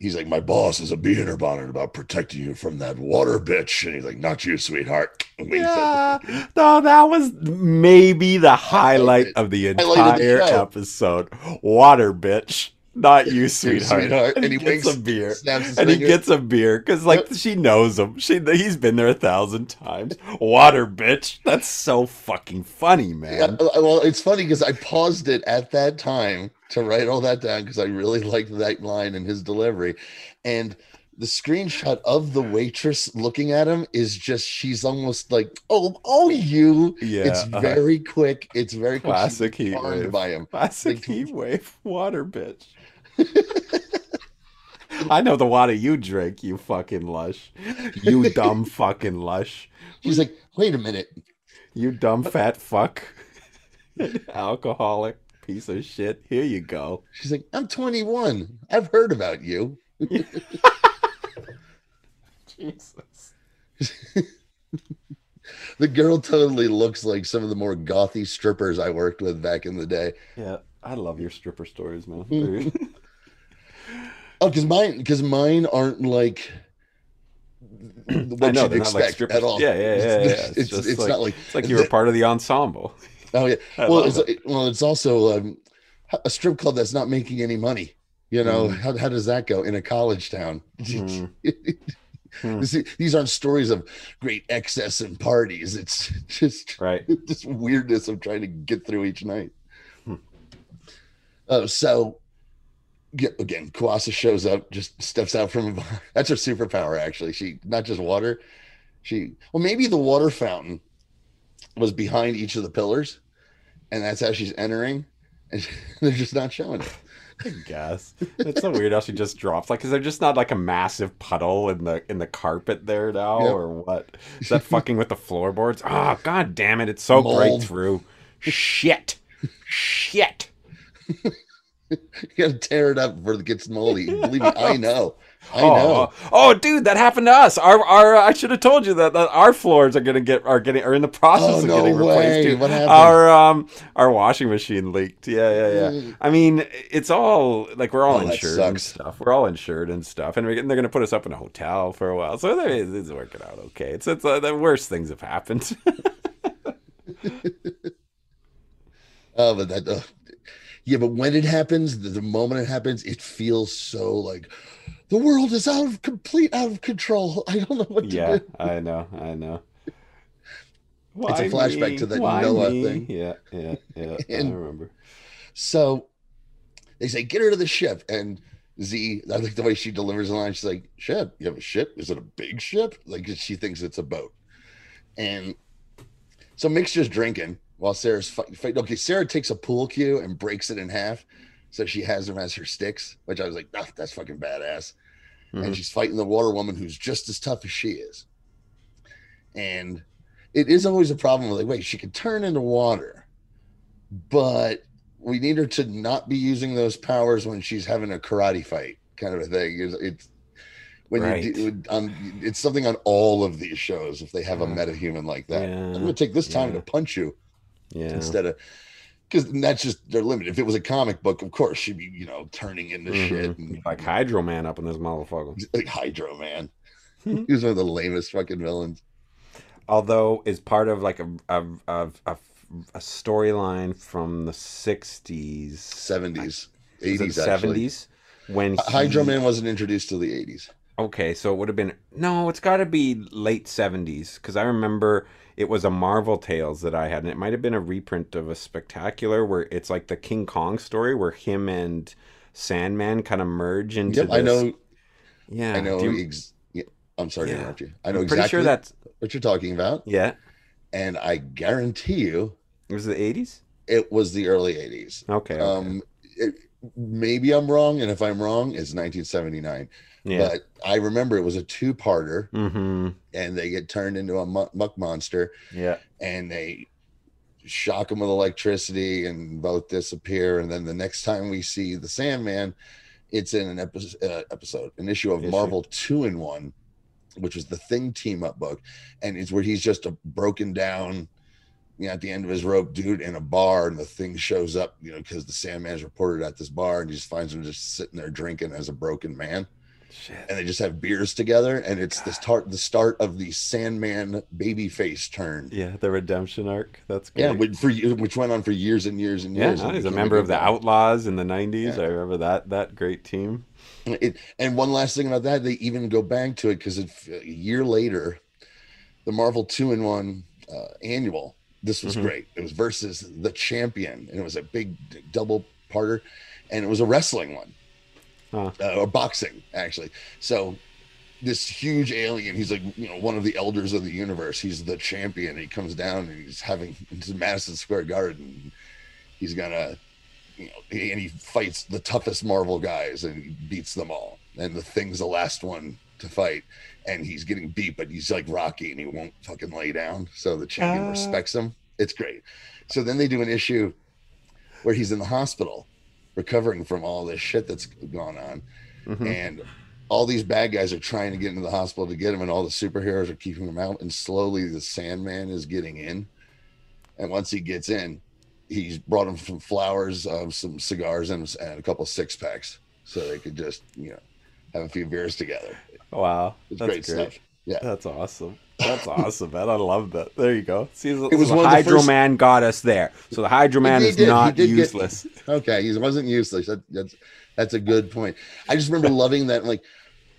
he's like, My boss is a her bonnet about protecting you from that water bitch. And he's like, Not you, sweetheart. Yeah. no, that was maybe the highlight of the entire the episode. Water bitch not you, sweetheart. sweetheart. And, and, he, he gets a beer. And he gets a beer because, like, yep. she knows him. She he's been there a thousand times. Water, bitch. That's so fucking funny, man. Yeah, well, it's funny because I paused it at that time to write all that down because I really liked that line and his delivery, and the screenshot of the waitress looking at him is just she's almost like oh oh you yeah it's uh-huh. very quick it's very classic heat wave by him classic like, heat wave water bitch I know the water you drink, you fucking lush. You dumb fucking lush. She's like, wait a minute. You dumb fat fuck. Alcoholic piece of shit. Here you go. She's like, I'm 21. I've heard about you. Jesus. the girl totally looks like some of the more gothy strippers I worked with back in the day. Yeah, I love your stripper stories, man. Oh, because mine, because mine aren't like what you'd expect like at all. Yeah, yeah, yeah. yeah. It's, it's, it's, it's like, not like it's like you were part of the ensemble. Oh yeah. well, it's, it. well, it's also um, a strip club that's not making any money. You know mm. how how does that go in a college town? Mm. These aren't stories of great excess and parties. It's just right, just weirdness of trying to get through each night. Hmm. Uh, so again, Kuasa shows up, just steps out from. That's her superpower, actually. She not just water. She well, maybe the water fountain was behind each of the pillars, and that's how she's entering, and they're just not showing it. I guess it's so weird how she just drops. Like, is there just not like a massive puddle in the in the carpet there now, yep. or what? Is that fucking with the floorboards? Oh, god damn it! It's so Mold. right through. Shit, shit. you gotta tear it up before it gets moldy. Believe me, I know. I oh, know. Oh, oh, dude, that happened to us. Our, our, I should have told you that, that our floors are gonna get are getting are in the process Oh, of no getting replaced way. too. What happened? Our um our washing machine leaked. Yeah, yeah, yeah. I mean, it's all like we're all Oh, insured and stuff. We're all insured and stuff, and, we, and they're gonna put us up in a hotel for a while. So they- it's working out okay. It's it's uh, the worst things have happened. Oh, but that. Uh, yeah, but when it happens, the, the moment it happens, it feels so like the world is out of complete out of control. I don't know what to yeah, do. I know, I know. It's a flashback me? to that Why Noah me? thing. Yeah, yeah, yeah. I remember. So they say, get her to the ship. And Z, I like the way she delivers the line. She's like, ship? You have a ship? Is it a big ship? Like she thinks it's a boat. And so Mick's just drinking while Sarah's fighting. Fight. Okay, Sarah takes a pool cue and breaks it in half. So she has them as her sticks, which I was like, oh, that's fucking badass. Mhm. And she's fighting the water woman who's just as tough as she is. And it is always a problem with like, wait, she can turn into water, but we need her to not be using those powers when she's having a karate fight, kind of a thing. It's, it's when Right. you do, um, it's something on all of these shows. If they have a Yeah. metahuman like that, Yeah. I'm gonna take this time Yeah. to punch you Yeah. instead of because that's just they're limited. If it was a comic book, of course she'd be you know turning into shit Mhm. and Like Hydro Man up in this motherfucker. like Hydro Man. He was one of the lamest fucking villains. Although is part of like a a a, a, a storyline from the sixties, Seventies, eighties, seventies, when H- Hydro Man wasn't introduced till the eighties. Okay, so it would have been no. It's got to be late seventies because I remember it was a Marvel Tales that I had, and it might have been a reprint of a Spectacular where it's like the King Kong story where him and Sandman kind of merge into. Yep, I know. Yeah, I know. you- Ex- yeah, I'm sorry to Yeah. interrupt you. I know I'm exactly sure that's what you're talking about, yeah. and I guarantee you, It was the eighties. it was the early eighties. Okay. okay. Um, it, maybe I'm wrong, and if I'm wrong, it's 1979. Yeah. But I remember it was a two-parter, mm-hmm. and they get turned into a mu- muck monster, Yeah. and they shock them with electricity and both disappear and then the next time we see the sandman it's in an episode, uh, episode an issue of Issue. marvel two in one which was the thing team up book and it's where he's just a broken down you know at the end of his rope dude in a bar and the thing shows up you know because the sandman's reported at this bar and he just finds him just sitting there drinking as a broken man Shit. and they just have beers together and it's the start the start of the sandman baby face turn Yeah, the redemption arc. That's great. yeah, which, for which went on for years and years and Yeah, years. and he's a member of the. Outlaws in the '90s. Yeah. I remember that that great team. It, and one last thing about that, they even go back to it because a year later, the Marvel two in one uh, annual. This was Mhm. great. It was versus the champion, and it was a big double parter, and it was a wrestling one, Huh. uh, or boxing actually. So this huge alien, he's like you know one of the elders of the universe. He's the champion. He comes down and he's having into Madison Square Garden. He's gonna you know, and he fights the toughest Marvel guys and he beats them all. And the thing's the last one to fight, and he's getting beat, but he's like Rocky and he won't fucking lay down. So the champion Ah. respects him. It's great. So then they do an issue where he's in the hospital recovering from all this shit that's gone on, Mhm. and all these bad guys are trying to get into the hospital to get him, and all the superheroes are keeping him out. And slowly, the Sandman is getting in, and once he gets in, he's brought him some flowers, uh, some cigars, and, and a couple six packs, so they could just you know have a few beers together. Wow, It's that's great, stuff. Yeah. That's awesome. That's awesome, man. I love that. There you go. See, it was the Hydro first- Man got us there. So the Hydro Man is did. Not did get- useless. Okay, he wasn't useless. That, that's that's a good point. I just remember loving that. Like,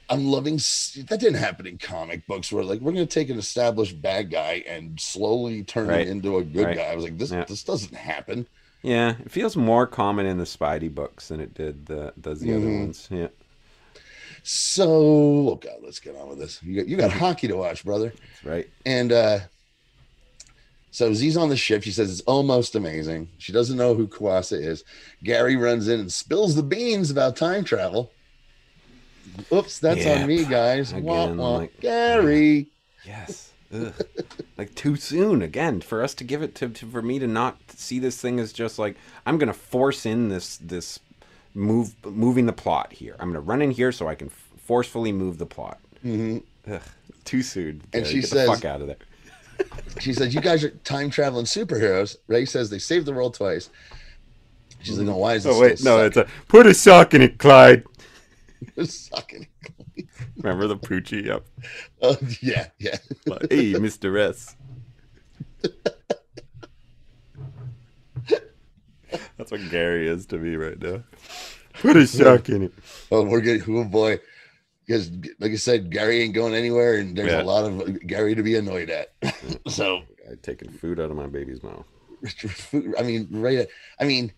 I'm loving that didn't happen in comic books where like we're gonna take an established bad guy and slowly turn Right. him into a good Right. guy. I was like, this Yeah. this doesn't happen. Yeah, it feels more common in the Spidey books than it did the does the other Mhm. ones. Yeah, So, oh god, let's get on with this. You got you got hockey to watch, brother. that's right. And uh so Z's on the ship. She says it's almost amazing. She doesn't know who Kuasa is. Gary runs in and spills the beans about time travel. Oops, that's Yep. on me, guys. Wah, Again, wah. like- Gary. Yes. Like too soon again for us to give it to, to for me to not see this thing as just like I'm gonna force in this this move moving the plot here. I'm gonna run in here so I can f- forcefully move the plot. Mm-hmm. Ugh, too soon. And Gotta she get says- the fuck out of there. She says, "You guys are time traveling superheroes." Ray says they saved the world twice. She's like, "Oh, why is it Oh wait, no, it's a put a sock in it, Clyde. it's sucking." Remember the Poochie? Yep. Oh yeah, yeah. Hey, Mr. S. That's what Gary is to me right now. Put a sock in it. Oh, we're good. Oh boy, because like I said, Gary ain't going anywhere, and there's Yeah. a lot of Gary to be annoyed at. so, I taking food out of my baby's mouth. I mean, right? I mean,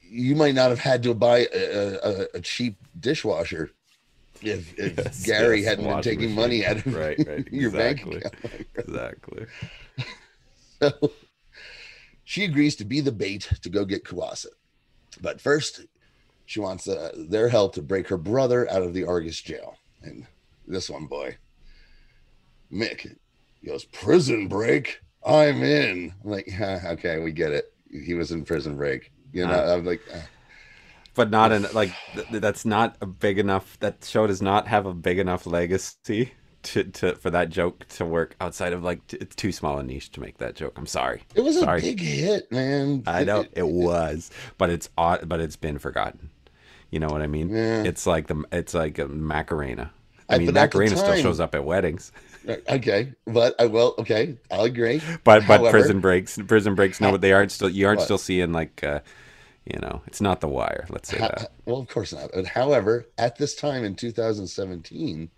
you might not have had to buy a, a, a cheap dishwasher if, if Yes, Gary yes, hadn't been taking machine. money out of Right, right, your bank exactly. account. Exactly. So she agrees to be the bait to go get Kuasa. But first, she wants uh, their help to break her brother out of the Argus jail. And this one, boy, Mick goes, Prison break? I'm in. I'm like, yeah, okay, we get it. He was in prison break. You know, Uh, I'm like, uh, But not in like th- that's not a big enough. That show does not have a big enough legacy to, to for that joke to work outside of like t- it's too small a niche to make that joke. I'm sorry. it was Sorry. a big hit, man. I know it was, but it's odd, but it's been forgotten. You know what I mean? Yeah. It's like the it's like a Macarena. I, I- mean, but Macarena still shows up at weddings, Okay, but I will. Okay, I'll agree. but but However- prison breaks, prison breaks. No, but they aren't still. You aren't What? still seeing like, uh, you know, it's not The Wire. Let's say that. well, of course not. But however, at this time in 2017,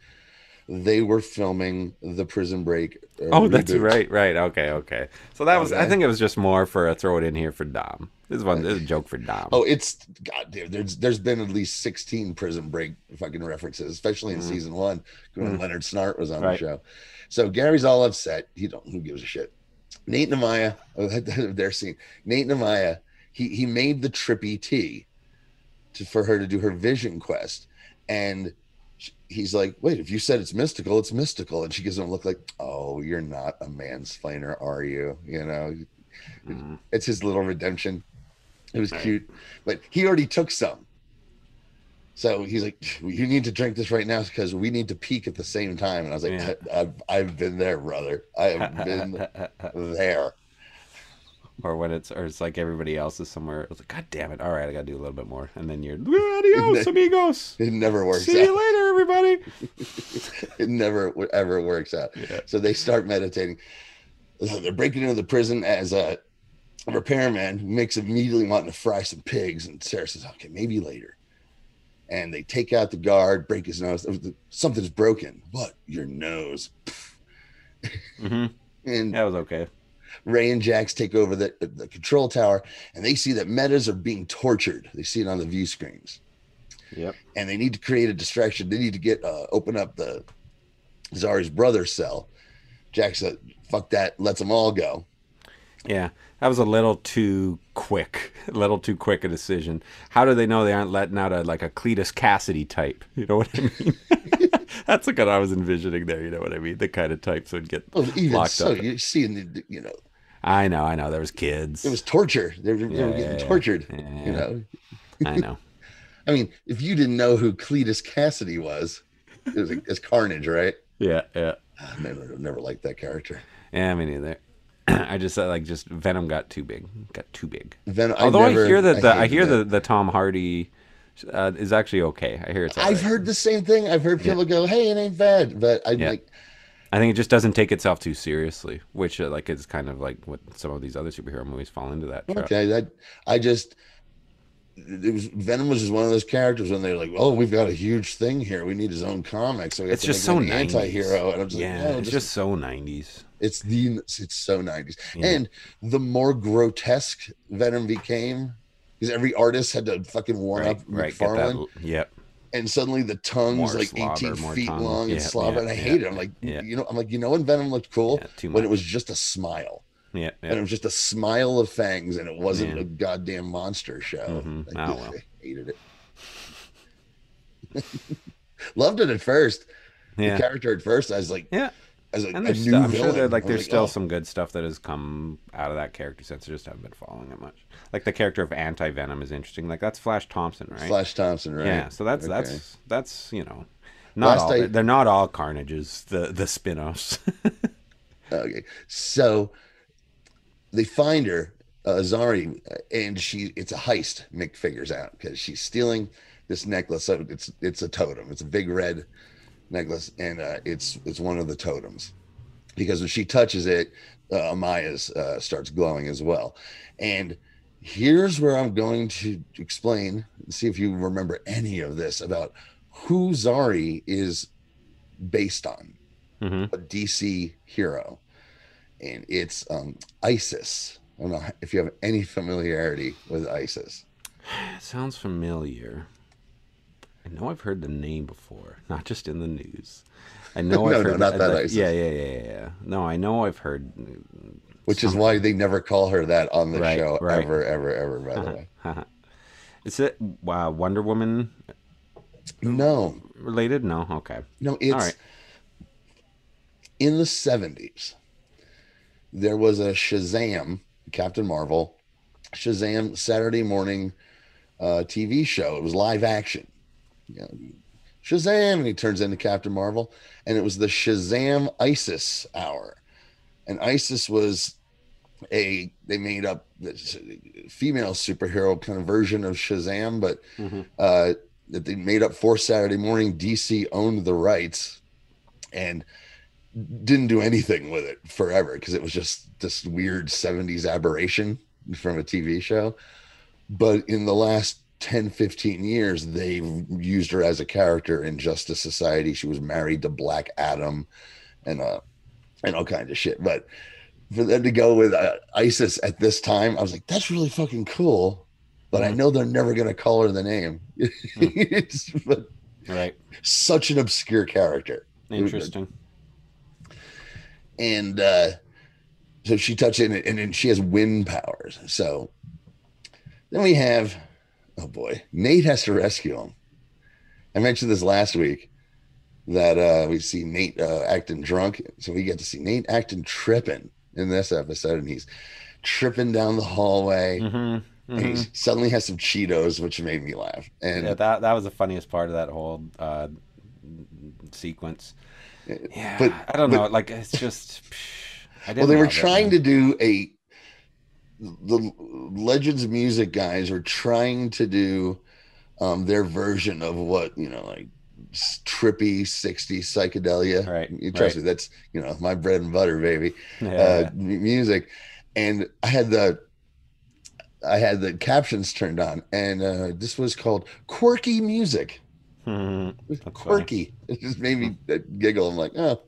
they were filming the Prison Break. uh, Oh, that's reboot. right, right. Okay, okay. So that was. I think it was just more for a throw it in here for Dom. This is one. This is a joke for Dom. Oh, it's God, there's there's been at least 16 Prison Break fucking references, especially in season one when Leonard Snart was on. Right. the show. So Gary's all upset. He don't. Who gives a shit? Nate and Amaya, oh, their scene. Nate and Amaya, he he made the trippy tea to for her to do her vision quest, and he's like, "Wait, if you said it's mystical, it's mystical." And she gives him a look like, "Oh, you're not a mansplainer, are you?" You know, Mhm. it's his little redemption. It was Right. cute, but he already took some. So he's like, "You need to drink this right now because we need to peak at the same time." And I was like, Yeah. "I've I've been there, brother. I have been there." Or when it's or it's like everybody else is somewhere. It's like, God damn it! All right, I gotta do a little bit more, and then you're adios, amigos. It never works See you later, everybody. It never ever works out. Yeah. So they start meditating. They're breaking into the prison as a repairman makes immediately wanting to fry some pigs. And Sarah says, okay, maybe later. And they take out the guard, break his nose. Something's broken. What? Your nose. hmm And That was okay. Ray and Jax take over the, the control tower and they see that metas are being tortured. They see it on the view screens. Yep. and they need to create a distraction. They need to get uh, open up the Zari's brother cell. Jack said, "Fuck that, lets them all go." Yeah, that was a little too quick. A little too quick a decision. How do they know they aren't letting out a like a Cletus Kasady type? You know what I mean? That's like what I was envisioning there. You know what I mean? The kind of types would get Well, even locked so, up. you see, in the, you know, I know, I know. There was kids. it was torture. They were, they were getting tortured. Yeah. You know, I know. I mean, if you didn't know who Cletus Kasady was, it was it's Carnage, right? Yeah, yeah. I never, never liked that character. Yeah, me neither. I just uh, like just Venom got too big. Got too big. Then Although I, never- hear that the, I hear it. the the Tom Hardy uh, is actually okay. I hear it's. I've right. heard the same thing. I've heard people go, "Hey, it ain't bad," but I'm Yeah. like, I think it just doesn't take itself too seriously, which uh, like is kind of like what some of these other superhero movies fall into that. trap. Okay, that I just it was Venom was just one of those characters when they're like, "Oh, we've got a huge thing here. We need his own comic." So It's just so an 90s. anti-hero, and I'm just yeah, like, no, it's just, just so nineties. it's the it's so 90s. Yeah. And the more grotesque Venom became, because every artist had to fucking warm Right, up right. That. McFarlane, Yep. and suddenly the tongue was More like slobber, 18 feet tongue. long and Yeah, slobber, yeah, and I yeah, hate it. I'm like, you know, I'm like, you know when Venom looked cool when it was just a smile. Yeah. and it was just a smile of fangs, and it wasn't Yeah. a goddamn monster show. Mhm. I just well. hated it. Loved it at first. Yeah. The character at first, I was like, Yeah. As a, and a new I'm sure that like there's still oh, some good stuff that has come out of that character since I just haven't been following it much. Like the character of Anti Venom is interesting. Like that's Flash Thompson, right? Flash Thompson, right? Yeah, so that's Okay. that's that's you know, not Last all. I- they're not all Carnages. The the spin-offs. Okay, so they find her, uh, Zari, and she it's a heist. Mick figures out because she's stealing this necklace. So it's it's a totem. It's a big red necklace, and uh, it's it's one of the totems because when she touches it, uh, Amaya's uh, starts glowing as well. And here's where I'm going to explain, see if you remember any of this about who Zari is based on hmm a DC hero, and it's um, ISIS. I don't know if you have any familiarity with ISIS. It sounds familiar. I know I've heard the name before, not just in the news. I know No, I've no, heard not that like- Yeah, yeah, yeah, yeah. No, I know I've heard. Which is why they never call her that on the Right, show right. ever, ever, ever. By the way, Is it uh, Wonder Woman no, related? No. Okay. no, it's right. in the seventies. There was a Shazam, Captain Marvel, Shazam Saturday morning uh, TV show. It was live action. You know, Shazam, and he turns into Captain Marvel, and it was the Shazam ISIS hour, and ISIS was a they made up this female superhero kind of version of Shazam, but Mhm. uh, that they made up for Saturday morning. DC owned the rights and didn't do anything with it forever because it was just this weird 70s aberration from a TV show. But in the last 10, 15 years, they've used her as a character in Justice Society. She was married to Black Adam and uh and all kinds of shit. But for them to go with uh, ISIS at this time, I was like, that's really fucking cool. But I Mhm. know they're never going to call her the name. it's but Right. such an obscure character Interesting. and uh so she touches it and then she has wind powers so then we have oh boy. Nate has to rescue him. I mentioned this last week that uh we see nate uh acting drunk. So we get to see nate acting tripping in this episode and he's tripping down the hallway. Hmm and he suddenly has some cheetos which made me laugh. And Yeah, that that was the funniest part of that whole uh, sequence. Yeah, But- I don't but- know. Like it's just. I well they were trying to do a the legends music guys are trying to do um their version of what you know like trippy 60s psychedelia Right, you trust right. me that's you know my bread and butter baby Yeah, uh music and i had the i had the captions turned on and uh this was called quirky music Mhm. That's funny. quirky it just made me uh, giggle i'm like oh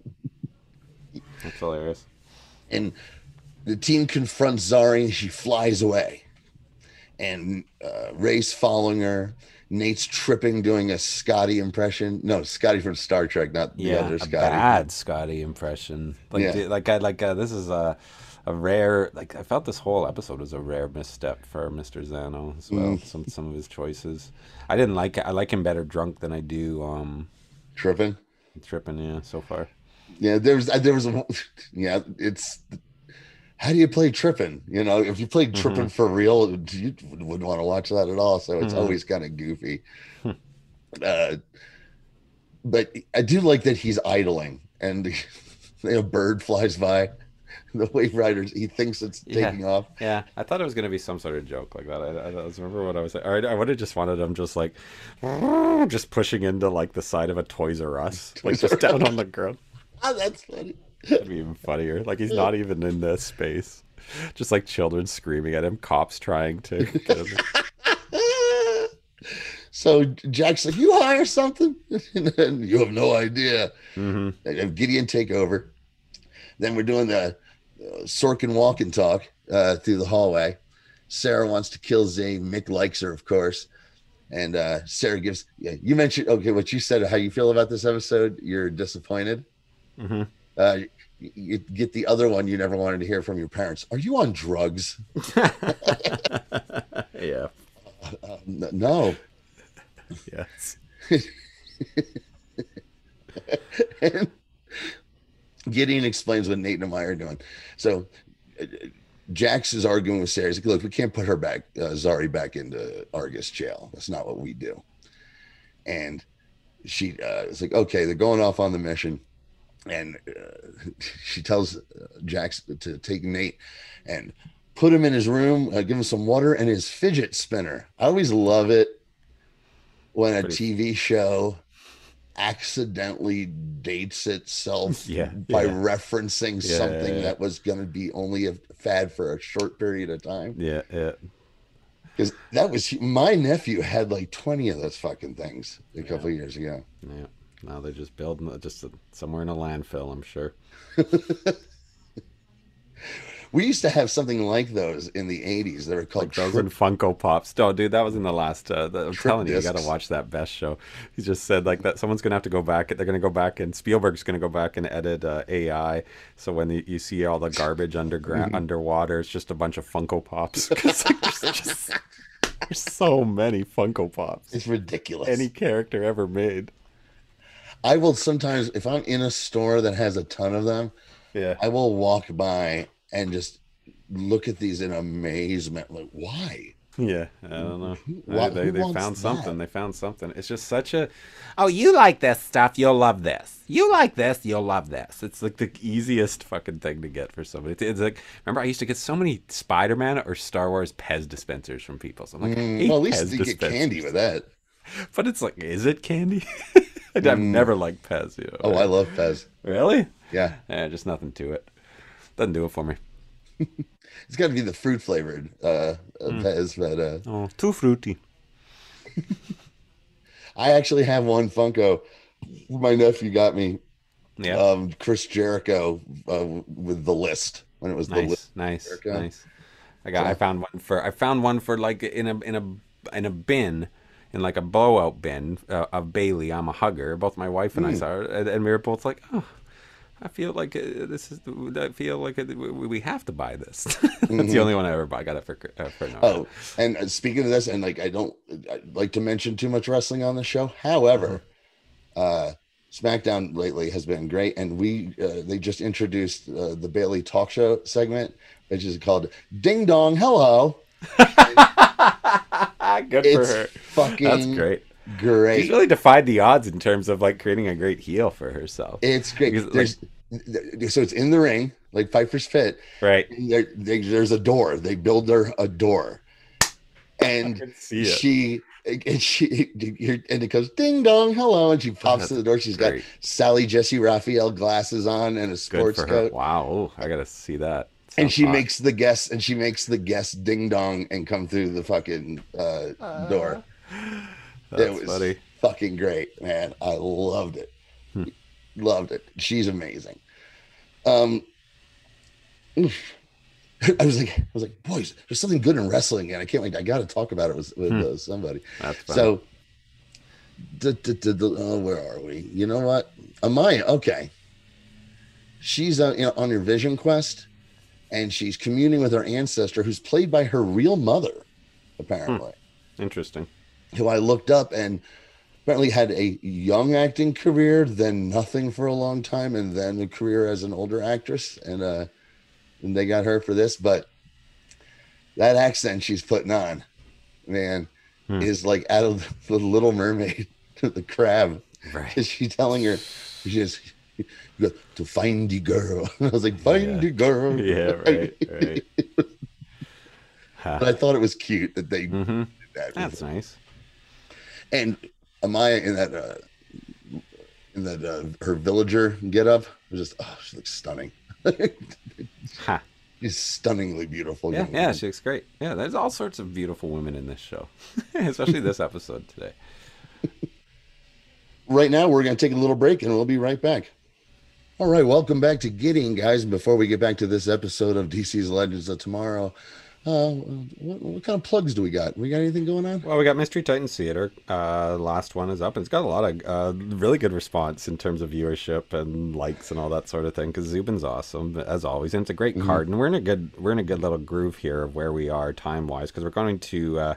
That's hilarious. and the team confronts Zari. She flies away, and uh, Ray's following her. Nate's tripping, doing a Scotty impression. No, Scotty from Star Trek, not the Yeah, other a Scotty. bad Scotty impression. Like, Yeah. like I like uh, this is a a rare. Like I felt this whole episode was a rare misstep for Mr. Zano as well. Mm. Some some of his choices. I didn't like. I like him better drunk than I do um Tripping. tripping. Yeah, so far. Yeah, there was there was a yeah. It's how do you play tripping? You know, if you played Mm-hmm. tripping for real, you wouldn't want to watch that at all. So it's Mhm. always kind of goofy. Hmm. uh, but I do like that he's idling and a bird flies by. The Waveriders, he thinks it's Yeah. taking off. Yeah, I thought it was gonna be some sort of joke like that. I, I, I remember what I was saying. I, I would have just wanted him just like, just pushing into like the side of a Toys R Us, like Toys R just down on the ground. Oh, that's funny. That'd be even funnier. Like he's not even in this space. Just like children screaming at him, cops trying to. Get him. so Jack's like, "You hire something?" and then you have no idea. hmm And Gideon take over. Then we're doing the uh, Sorkin walk and talk uh, through the hallway. Sarah wants to kill Zane. Mick likes her, of course. And uh, Sarah gives, yeah, you mentioned, okay, what you said, how you feel about this episode. You're disappointed. hmm Uh, you, get the other one you never wanted to hear from your parents. Are you on drugs? yeah. Uh, no. Yes. and Gideon explains what Nate and Amaya are doing. So uh, Jax is arguing with Sarah. He's like, look, we can't put her back, uh, Zari back into Argus jail. That's not what we do. And she uh, is like, okay, they're going off on the mission. And uh, she tells uh, Jax to take Nate and put him in his room, uh, give him some water and his fidget spinner. I always love it when a TV show accidentally dates itself yeah, by yeah. referencing yeah, something that was going to be only a fad for a short period of time. Yeah, yeah. Because that was my nephew had like 20 of those fucking things a couple years ago. Yeah. Now they're just building just somewhere in a landfill, I'm sure. We used to have something like those in the '80s. They were called like those Funko Pops. No, dude, that was in the last. Uh, the, I'm telling you, you got to watch that best show. He just said like that. Someone's gonna have to go back. They're gonna go back, and Spielberg's gonna go back and edit uh, AI. So when the, you see all the garbage underground, mm-hmm. underwater, it's just a bunch of Funko Pops. like, there's, just, there's so many Funko Pops. It's ridiculous. Any character ever made. I will sometimes, if I'm in a store that has a ton of them, yeah, I will walk by and just look at these in amazement. Like, why? Yeah, I don't know. Why, they they found something. They found something. It's just such a. Oh, you like this stuff? You'll love this. You like this? You'll love this. It's like the easiest fucking thing to get for somebody. It's like remember I used to get so many Spider Man or Star Wars Pez dispensers from people. So I'm like, mm, well, at least you get candy with that. But it's like, is it candy? I've mm. never liked Pez. You know, oh, I love Pez. Really? Yeah. Yeah, just nothing to it. Doesn't do it for me. it's got to be the fruit flavored uh, mm. Pez, but uh, oh, too fruity. I actually have one Funko. My nephew got me. Yeah. Um, Chris Jericho uh, with the list when it was nice, the list. Nice, Jericho. nice. I got. So, I found one for. I found one for like in a in a in a bin in like a blowout bin uh, of Bayley. I'm a hugger. Both my wife and mm. I hmm. saw it, and, and we were both like, "Oh, I feel like uh, this is. I feel like uh, we have to buy this. That's mm-hmm. the only one I ever bought. I got it for uh, for no. Oh, and uh, speaking of this, and like I don't I like to mention too much wrestling on the show. However, uh-huh. uh, SmackDown lately has been great, and we uh, they just introduced uh, the Bayley Talk Show segment, which is called Ding Dong Hello. Good for her. Fucking That's great great. She's really defied the odds in terms of like creating a great heel for herself. It's great. Because, there's like, so it's in the ring, like Piper's Pit. Right. There, they, there's a door. They build her a door, and she and she and it goes ding dong hello and she pops to the door she's great. got sally jessy raphael glasses on and a sports coat wow Ooh, i gotta see that and she hot. makes the guests and she makes the guests ding dong and come through the fucking uh, uh... door That's it was funny. fucking great, man. I loved it. Hmm. Loved it. She's amazing. Um, I was like, I was like, boys, there's something good in wrestling, and I can't wait. I got to talk about it with, with hmm. uh, somebody. So, d- d- d- oh, where are we? You know what? Amaya, okay. She's uh, you know, on your vision quest, and she's communing with her ancestor, who's played by her real mother, apparently. Hmm. Interesting who I looked up and apparently had a young acting career, then nothing for a long time, and then a career as an older actress. And uh, and they got her for this, but that accent she's putting on, man, hmm. is like out of the Little Mermaid, to the crab. Right? Is she telling her she's to find the girl? I was like, find yeah. the girl. Yeah, right, right. but I thought it was cute that they mm-hmm. that. That's nice and Amaya in that uh, in that uh, her villager get up was just oh she looks stunning. huh. She's stunningly beautiful. Yeah, yeah, she looks great. Yeah, there's all sorts of beautiful women in this show, especially this episode today. right now, we're going to take a little break and we'll be right back. All right, welcome back to Gideon, guys. Before we get back to this episode of DC's Legends of Tomorrow, uh, what, what, kind of plugs do we got? We got anything going on? Well, we got Mystery Titans Theater. Uh, last one is up, and it's got a lot of uh, really good response in terms of viewership and likes and all that sort of thing. Because Zubin's awesome as always, and it's a great mm-hmm. card. And we're in a good we're in a good little groove here of where we are time wise because we're going to uh,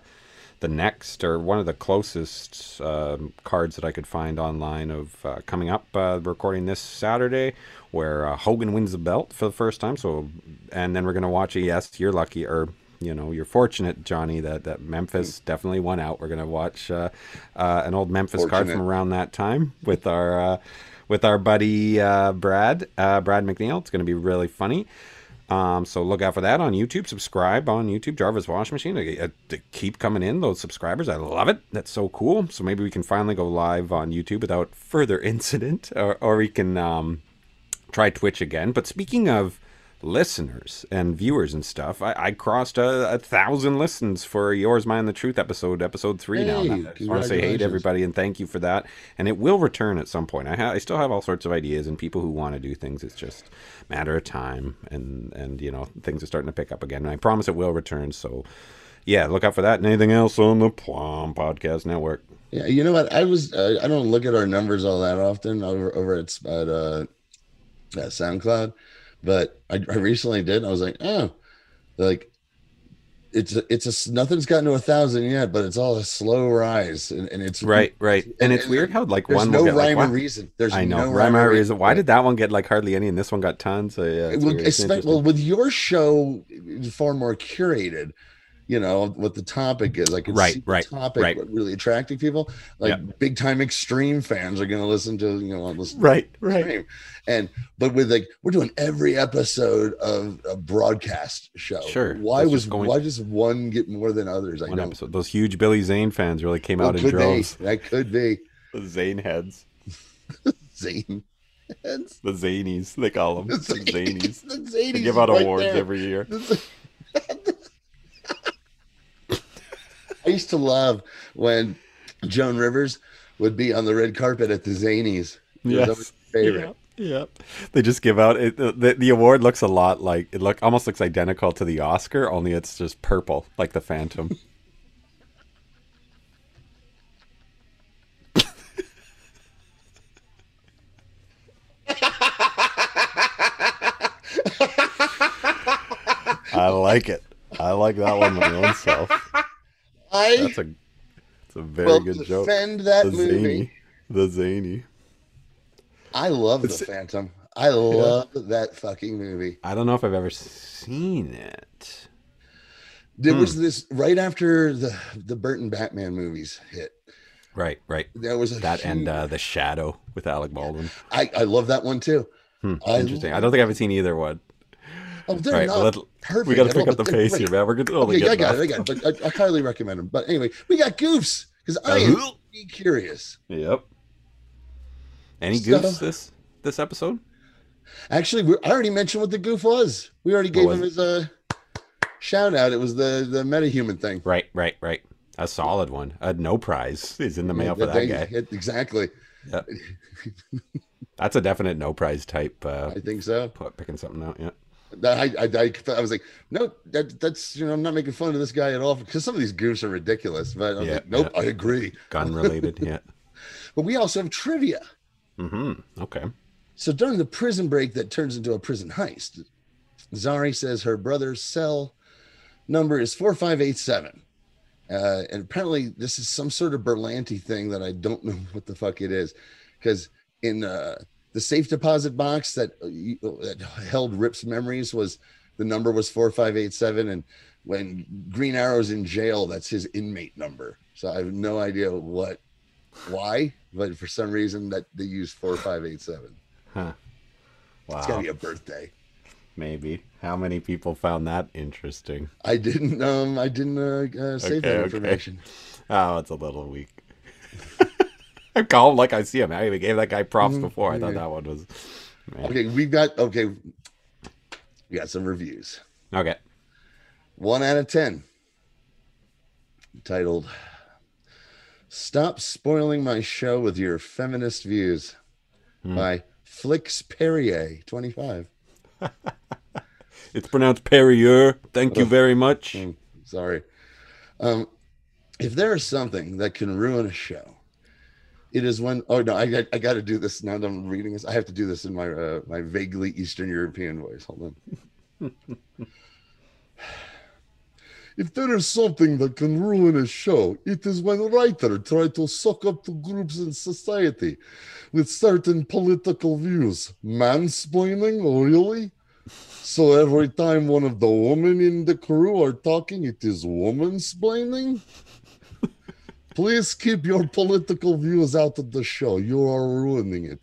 the next or one of the closest uh, cards that I could find online of uh, coming up. Uh, recording this Saturday, where uh, Hogan wins the belt for the first time. So, and then we're gonna watch. A, yes, you're lucky, or you know, you're fortunate, Johnny, that that Memphis mm. definitely won out. We're gonna watch uh, uh, an old Memphis fortunate. card from around that time with our with our buddy Brad Brad McNeil. It's gonna be really funny. Um, so look out for that on YouTube. Subscribe on YouTube, Jarvis Wash Machine. To, to keep coming in those subscribers, I love it. That's so cool. So maybe we can finally go live on YouTube without further incident, or or we can um, try Twitch again. But speaking of listeners and viewers and stuff. I, I crossed a, a, thousand listens for Yours, Mine, the Truth episode, episode three hey, now. I just want to say hey to everybody and thank you for that. And it will return at some point. I, ha- I still have all sorts of ideas and people who want to do things. It's just a matter of time. And, and, you know, things are starting to pick up again. And I promise it will return. So, yeah, look out for that and anything else on the Plum Podcast Network. Yeah, you know what? I was uh, I don't look at our numbers all that often over over at, at uh, at SoundCloud but I, I recently did. and I was like, oh, like it's a, it's a nothing's gotten to a thousand yet, but it's all a slow rise, and, and it's right, right. And, and it's and, weird how like one no rhyme like, or reason. There's I know no rhyme or reason. Why did that one get like hardly any, and this one got tons? So, yeah, well, well, with your show, far more curated you know what the topic is. I can right, see right, topic right. really attracting people. Like yeah. big time extreme fans are going to listen to you know listen right, right. And but with like we're doing every episode of a broadcast show. Sure. Why was going... why does one get more than others? I one know episode. Those huge Billy Zane fans really came well, out in droves. Be. That could be the Zane heads. Zane. Heads. The Zanies, they call them. The Zanies. The Zanies. They give out right awards there. every year. I used to love when Joan Rivers would be on the red carpet at the Zanies. Yes. favorite. Yeah. Yep. They just give out it, the the award looks a lot like it look almost looks identical to the Oscar, only it's just purple, like the Phantom. I like it. I like that one my own self. I that's a that's a very well, good joke. Defend that the movie. Zany, the zany. I love it's, the Phantom. I love yeah. that fucking movie. I don't know if I've ever seen it. There hmm. was this right after the the Burton Batman movies hit. Right, right. There was that huge... and uh, the Shadow with Alec Baldwin. I I love that one too. Hmm, interesting. I, I don't think I've seen either one. Oh, they're right, not let, perfect. We got to pick up the pace here, man. We're going to only okay, I got it. I got it. But I, I highly recommend them. But anyway, we got goofs because I am uh-huh. curious. Yep. Any so, goofs this this episode? Actually, we, I already mentioned what the goof was. We already gave him his uh, shout out. It was the the metahuman thing. Right, right, right. A solid one. A no prize is in the mail yeah, for that guy. Exactly. Yep. That's a definite no prize type. Uh, I think so. Picking something out. Yeah. I, I, I, I, was like, no, that, that's, you know, I'm not making fun of this guy at all because some of these goofs are ridiculous. But yeah, like, nope, yeah. I agree. Gun related, yeah. but we also have trivia. Mm-hmm. Okay. So during the prison break that turns into a prison heist, Zari says her brother's cell number is 4587. Uh, and apparently, this is some sort of Berlanti thing that I don't know what the fuck it is. Because in uh, the safe deposit box that, uh, that held Rip's memories was the number was 4587 and when Green Arrow's in jail that's his inmate number. So I have no idea what why, but for some reason that they use 4587. Huh. Wow. It's got to be a birthday. Maybe. How many people found that interesting? I didn't um I didn't uh, uh save okay, that information. Okay. Oh, it's a little weak. I call him like I see him. I even gave that guy props mm-hmm. before. I thought that one was. Man. Okay, We've got okay. We got some reviews. Okay. One out of ten. Titled "Stop spoiling my show with your feminist views" hmm. by Flix Perrier, twenty-five. it's pronounced Perrier. Thank you very much. Mm, sorry. Um, if there is something that can ruin a show, it is when oh no i, I got to do this now that i'm reading this i have to do this in my uh, my vaguely eastern european voice hold on If there is something that can ruin a show, it is when writers try to suck up to groups in society with certain political views. Mansplaining, really? So every time one of the women in the crew are talking, it is woman-splaining? Please keep your political views out of the show. You are ruining it.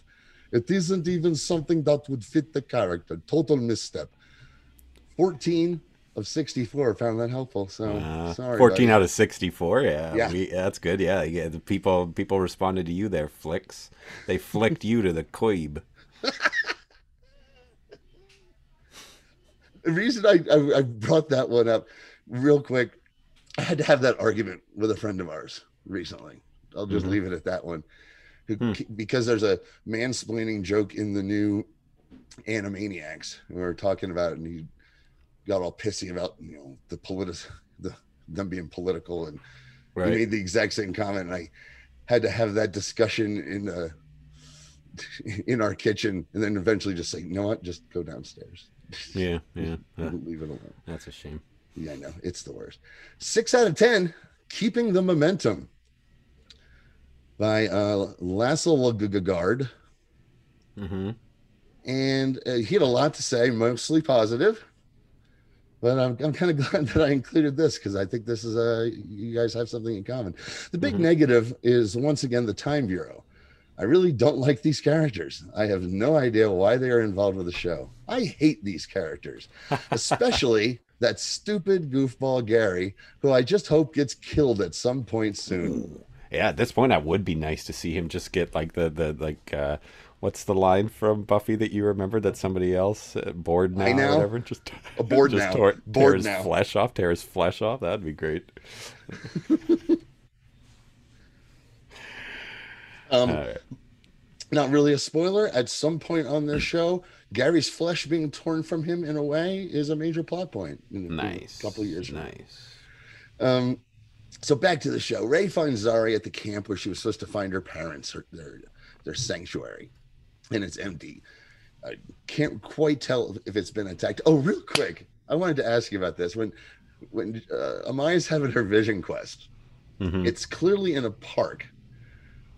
It isn't even something that would fit the character. Total misstep. 14 of 64 found that helpful. So uh, sorry. 14 buddy. out of 64. Yeah. Yeah. We, that's good. Yeah. Yeah. The people people responded to you there, Flicks. They flicked you to the quib. the reason I, I, I brought that one up real quick, I had to have that argument with a friend of ours recently. I'll just mm-hmm. leave it at that one. Hmm. Because there's a mansplaining joke in the new Animaniacs. We were talking about it, and he got all pissy about you know the politic, the them being political, and right. he made the exact same comment. And I had to have that discussion in uh in our kitchen, and then eventually just say, you know what, just go downstairs. Yeah, yeah, uh, leave it alone. That's a shame. Yeah, I know it's the worst. Six out of ten, keeping the momentum by uh, Lasse Lagard. Mm-hmm. And uh, he had a lot to say, mostly positive. But I'm, I'm kind of glad that I included this because I think this is a you guys have something in common. The big mm-hmm. negative is once again the Time Bureau. I really don't like these characters. I have no idea why they are involved with the show. I hate these characters, especially that stupid goofball Gary, who I just hope gets killed at some point soon. Yeah, at this point, I would be nice to see him just get like the the like uh, what's the line from Buffy that you remember that somebody else uh, bored now, now, or whatever just a bored just now tore, bored tear his now. flesh off, tear his flesh off. That'd be great. um, not really a spoiler. At some point on this show, Gary's flesh being torn from him in a way is a major plot point. In, nice. In a couple years. Nice. Um, so back to the show. Ray finds Zari at the camp where she was supposed to find her parents, her, their their sanctuary and it's empty. I can't quite tell if it's been attacked. Oh, real quick, I wanted to ask you about this. When when uh, Amaya's having her vision quest, mm-hmm. it's clearly in a park,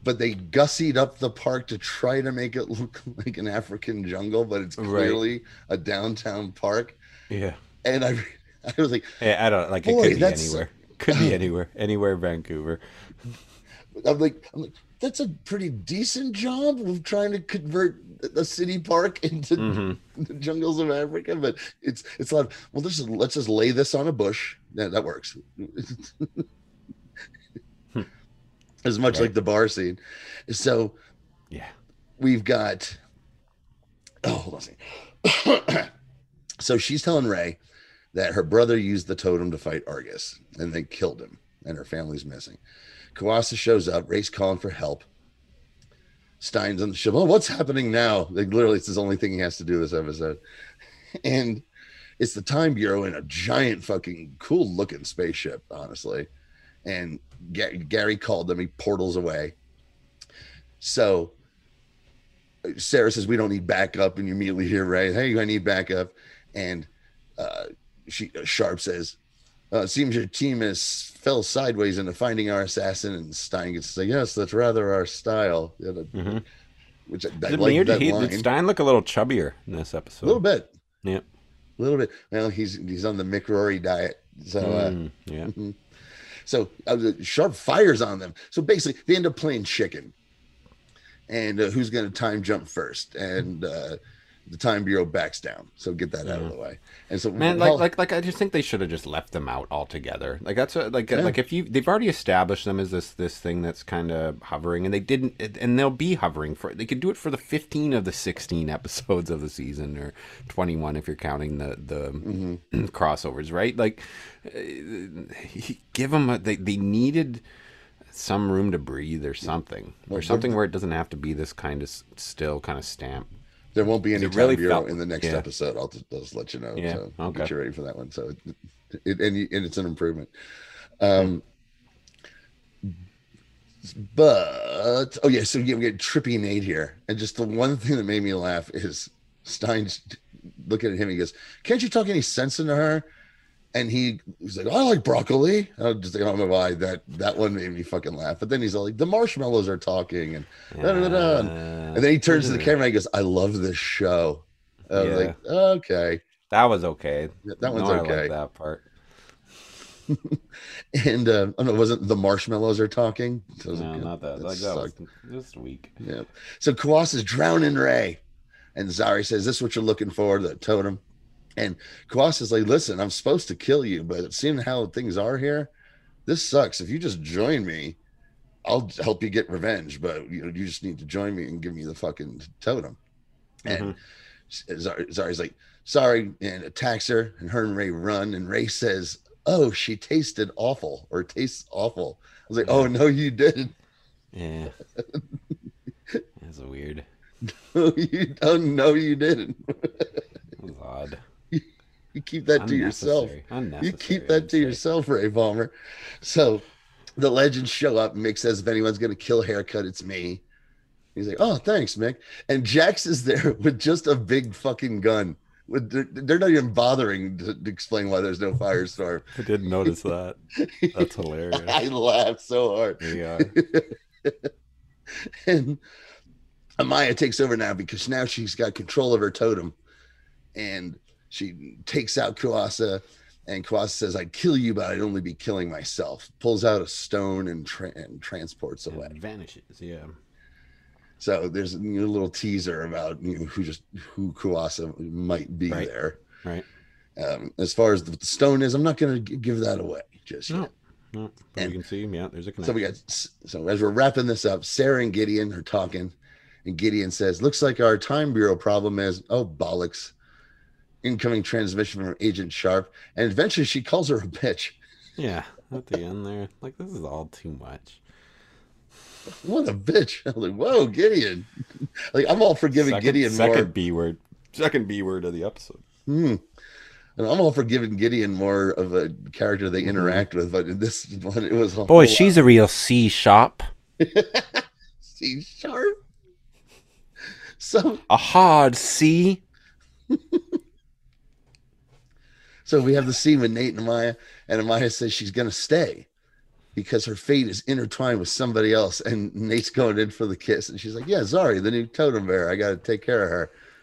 but they gussied up the park to try to make it look like an African jungle, but it's clearly right. a downtown park. Yeah, and I I was like, hey, I don't like it. Could be anywhere. Could be anywhere. Anywhere, Vancouver. I'm like, I'm like, that's a pretty decent job of trying to convert a city park into mm-hmm. the jungles of Africa. But it's it's like, well, this is let's just lay this on a bush. Yeah, that works. as much right. like the bar scene. So, yeah, we've got. Oh, hold on. a second. so she's telling Ray that her brother used the totem to fight Argus, and they killed him, and her family's missing. Kuasa shows up. Ray's calling for help. Stein's on the ship. Oh, what's happening now? Like literally, it's the only thing he has to do this episode. And it's the Time Bureau in a giant fucking cool looking spaceship, honestly. And G- Gary called them. He portals away. So Sarah says, "We don't need backup," and you immediately hear Ray, "Hey, I need backup." And uh, she Sharp says, uh, "Seems your team has fell sideways into finding our assassin, and Stein gets to say, "Yes, that's rather our style." mm-hmm. Which I, I like that he, line. Did Stein look a little chubbier in this episode? A little bit. Yeah. A little bit. Well, he's he's on the McRory diet, so uh, mm, yeah. Mm-hmm. So uh, Sharp fires on them. So basically, they end up playing chicken, and uh, who's going to time jump first? And uh, the time bureau backs down. So get that out of the way. And so man, like like like I just think they should have just left them out altogether. Like that's what, like yeah. like if you they've already established them as this this thing that's kind of hovering, and they didn't, and they'll be hovering for. They could do it for the fifteen of the sixteen episodes of the season, or twenty one if you're counting the the mm-hmm. crossovers, right? Like give them a, they they needed some room to breathe or something or something where it doesn't have to be this kind of still kind of stamp there won't be any time really bureau felt, in the next yeah. episode. I'll just, I'll just, let you know. Yeah. So okay. get you ready for that one. So, it, it, and, you, and it's an improvement. Um, but oh yeah, so yeah, we get trippy Nate here, and just the one thing that made me laugh is Stein's looking at him. He goes, "Can't you talk any sense into her?" And he was like, I like broccoli. I just I don't know why that that one made me fucking laugh. But then he's like, the marshmallows are talking, and da, da, da, and then he turns to the camera and he goes, I love this show. I was Yeah. like, okay, That was okay. that one's No, I okay. like that part. And uh, oh no, it wasn't the marshmallows are talking? So No, like, not that. that Like that was just weak. Yeah. So Kuasa's drowning Ray. And Zari says, This is what you're looking for, the totem. And Quas is like, Listen, I'm supposed to kill you, but seeing how things are here, this sucks. If you just join me, I'll help you get revenge, but you know, you just need to join me and give me the fucking totem. And mm-hmm. Zari, Zari's like, sorry, and attacks her, and her and Ray run, and Ray says, Oh, she tasted awful or tastes awful. I was like, Oh no, you didn't. Yeah. That's weird. No, you oh, don't know you didn't. it was odd. You keep that to yourself. You keep that to yourself, Ray Palmer. So the legends show up. Mick says, if anyone's going to kill haircut, it's me. He's like, oh, thanks, Mick. And Jax is there with just a big fucking gun. With they're, not even bothering to, to explain why there's no firestorm. I didn't notice that. That's hilarious. I laughed so hard. Yeah. and Amaya takes over now because now she's got control of her totem, and she takes out Kuasa. And Kuasa says, "I'd kill you, but I'd only be killing myself." Pulls out a stone and, tra- and transports away. It vanishes. Yeah. So there's a little teaser about you know, who just who Kuasa might be Right. there. Right. Um, as far as the stone is, I'm not going to give that away just yet. No. No. And- you can see, him. yeah, there's a connection. So we got so as we're wrapping this up, Sarah and Gideon are talking, and Gideon says, "Looks like our time bureau problem is oh bollocks, incoming transmission from Agent Sharp." And eventually, she calls her a bitch. Yeah. At the end there. Like, this is all too much. What a bitch! I'm like, whoa, Gideon. like I'm all for giving second, Gideon second more. B word. Second B word of the episode. Hmm. And I'm all for giving Gideon more of a character they interact with, but in this one, it was a Boy, whole she's a real C sharp. C sharp. So A hard C. So we have the scene with Nate and Amaya, and Amaya says she's going to stay because her fate is intertwined with somebody else. And Nate's going in for the kiss, and she's like, "Yeah, Zari, the new totem bear. I got to take care of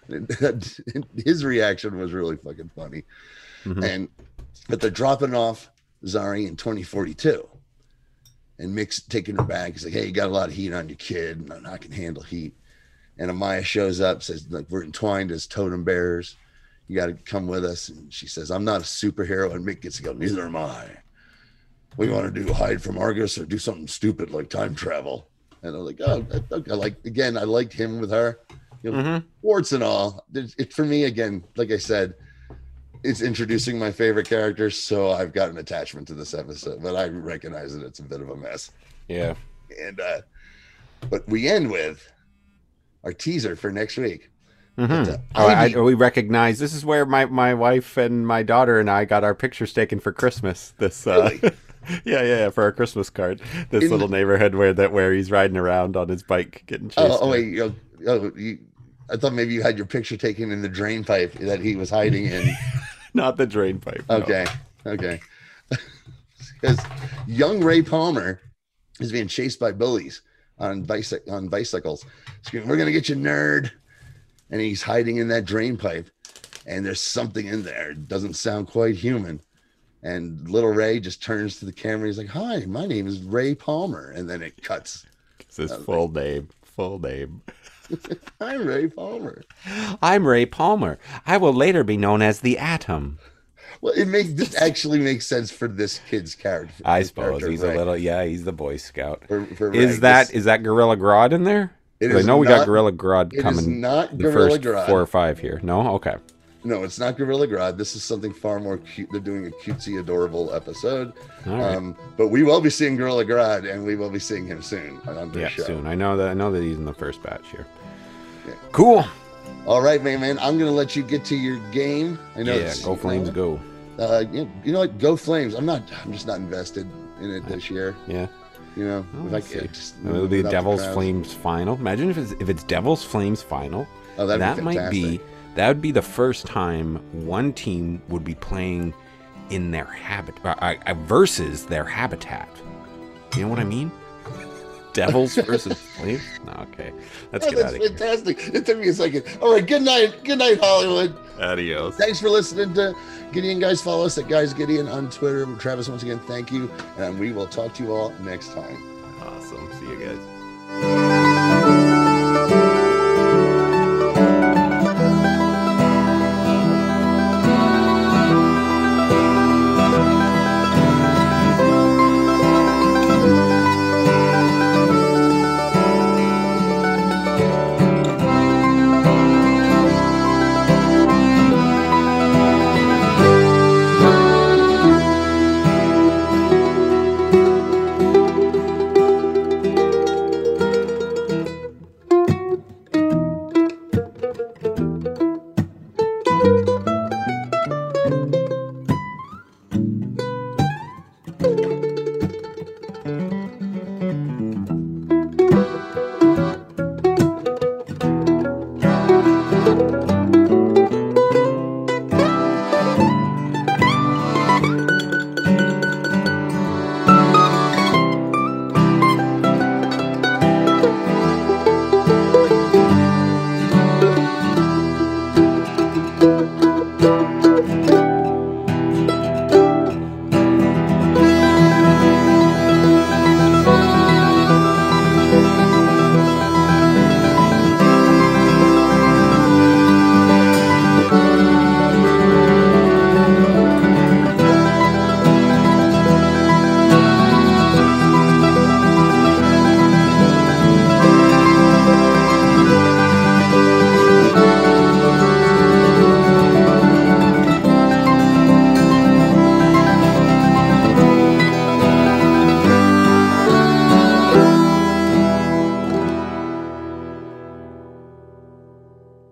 her." His reaction was really fucking funny. Mhm. And but they're dropping off Zari in 2042, and Mick's taking her back. He's like, "Hey, you got a lot of heat on your kid, and I can handle heat." And Amaya shows up, says, "Like we're entwined as totem bearers." You got to come with us. And she says, I'm not a superhero. And Mick gets to go, neither am I. We want to do hide from Argus or do something stupid like time travel. And I'm like, oh, I, I like, again, I liked him with her, you know, Mm-hmm. warts and all. It, it, for me, again, like I said, it's introducing my favorite characters. So I've got an attachment to this episode, but I recognize that it's a bit of a mess. Yeah. And, uh, but we end with our teaser for next week. Mm-hmm. Oh, I, we recognize this is where my, my wife and my daughter and I got our pictures taken for Christmas. This, uh, Really? yeah, yeah, yeah, for our Christmas card. This In little the- neighborhood where that where he's riding around on his bike getting chased. Oh, oh wait, you oh, you, I thought maybe you had your picture taken in the drain pipe that he was hiding in. not the drain pipe. no. Okay, okay. Because young Ray Palmer is being chased by bullies on bicy- on bicycles. Screaming, "We're gonna get you, nerd!" And he's hiding in that drain pipe, and there's something in there. It doesn't sound quite human. And little Ray just turns to the camera. He's like, "Hi, my name is Ray Palmer," and then it cuts. It's his uh, full name. Full name. I'm Ray Palmer. I'm Ray Palmer. I will later be known as the Atom. Well, it makes this actually makes sense for this kid's character. I suppose character, he's right? a little. Yeah, he's the Boy Scout. For, for Is Ray. that This- is that Gorilla Grodd in there? It 'Cause I is know we not- got Gorilla Grodd it is coming not the first Grodd. four or five here. No, okay. No, it's not Gorilla Grodd. This is something far more cute. They're doing a cutesy, adorable episode. Right. Um, but we will be seeing Gorilla Grodd, and we will be seeing him soon on this yeah, show. soon. I know that. I know that he's in the first batch here. Yeah. Cool. All right, man, man. I'm gonna let you get to your game. I know. Yeah, go Flames, go. Uh, you, you know what? Go Flames. I'm not. I'm just not invested in it this year. Yeah. You know, Oh, if I I see. could just It'll be the Devil's. Flames final. Imagine if it's if it's Devil's Flames final. Oh, that be might be that would be the first time one team would be playing in their habit uh, uh, versus their habitat. You know what I mean? Devils versus flames. No, okay, let's get out of fantastic. here. It took me a second. All right, good night. Good night, Hollywood. Adios. Thanks for listening to Gideon Guys. Follow us at Guys Gideon on Twitter. Travis, once again, thank you, and we will talk to you all next time. Awesome. See you guys.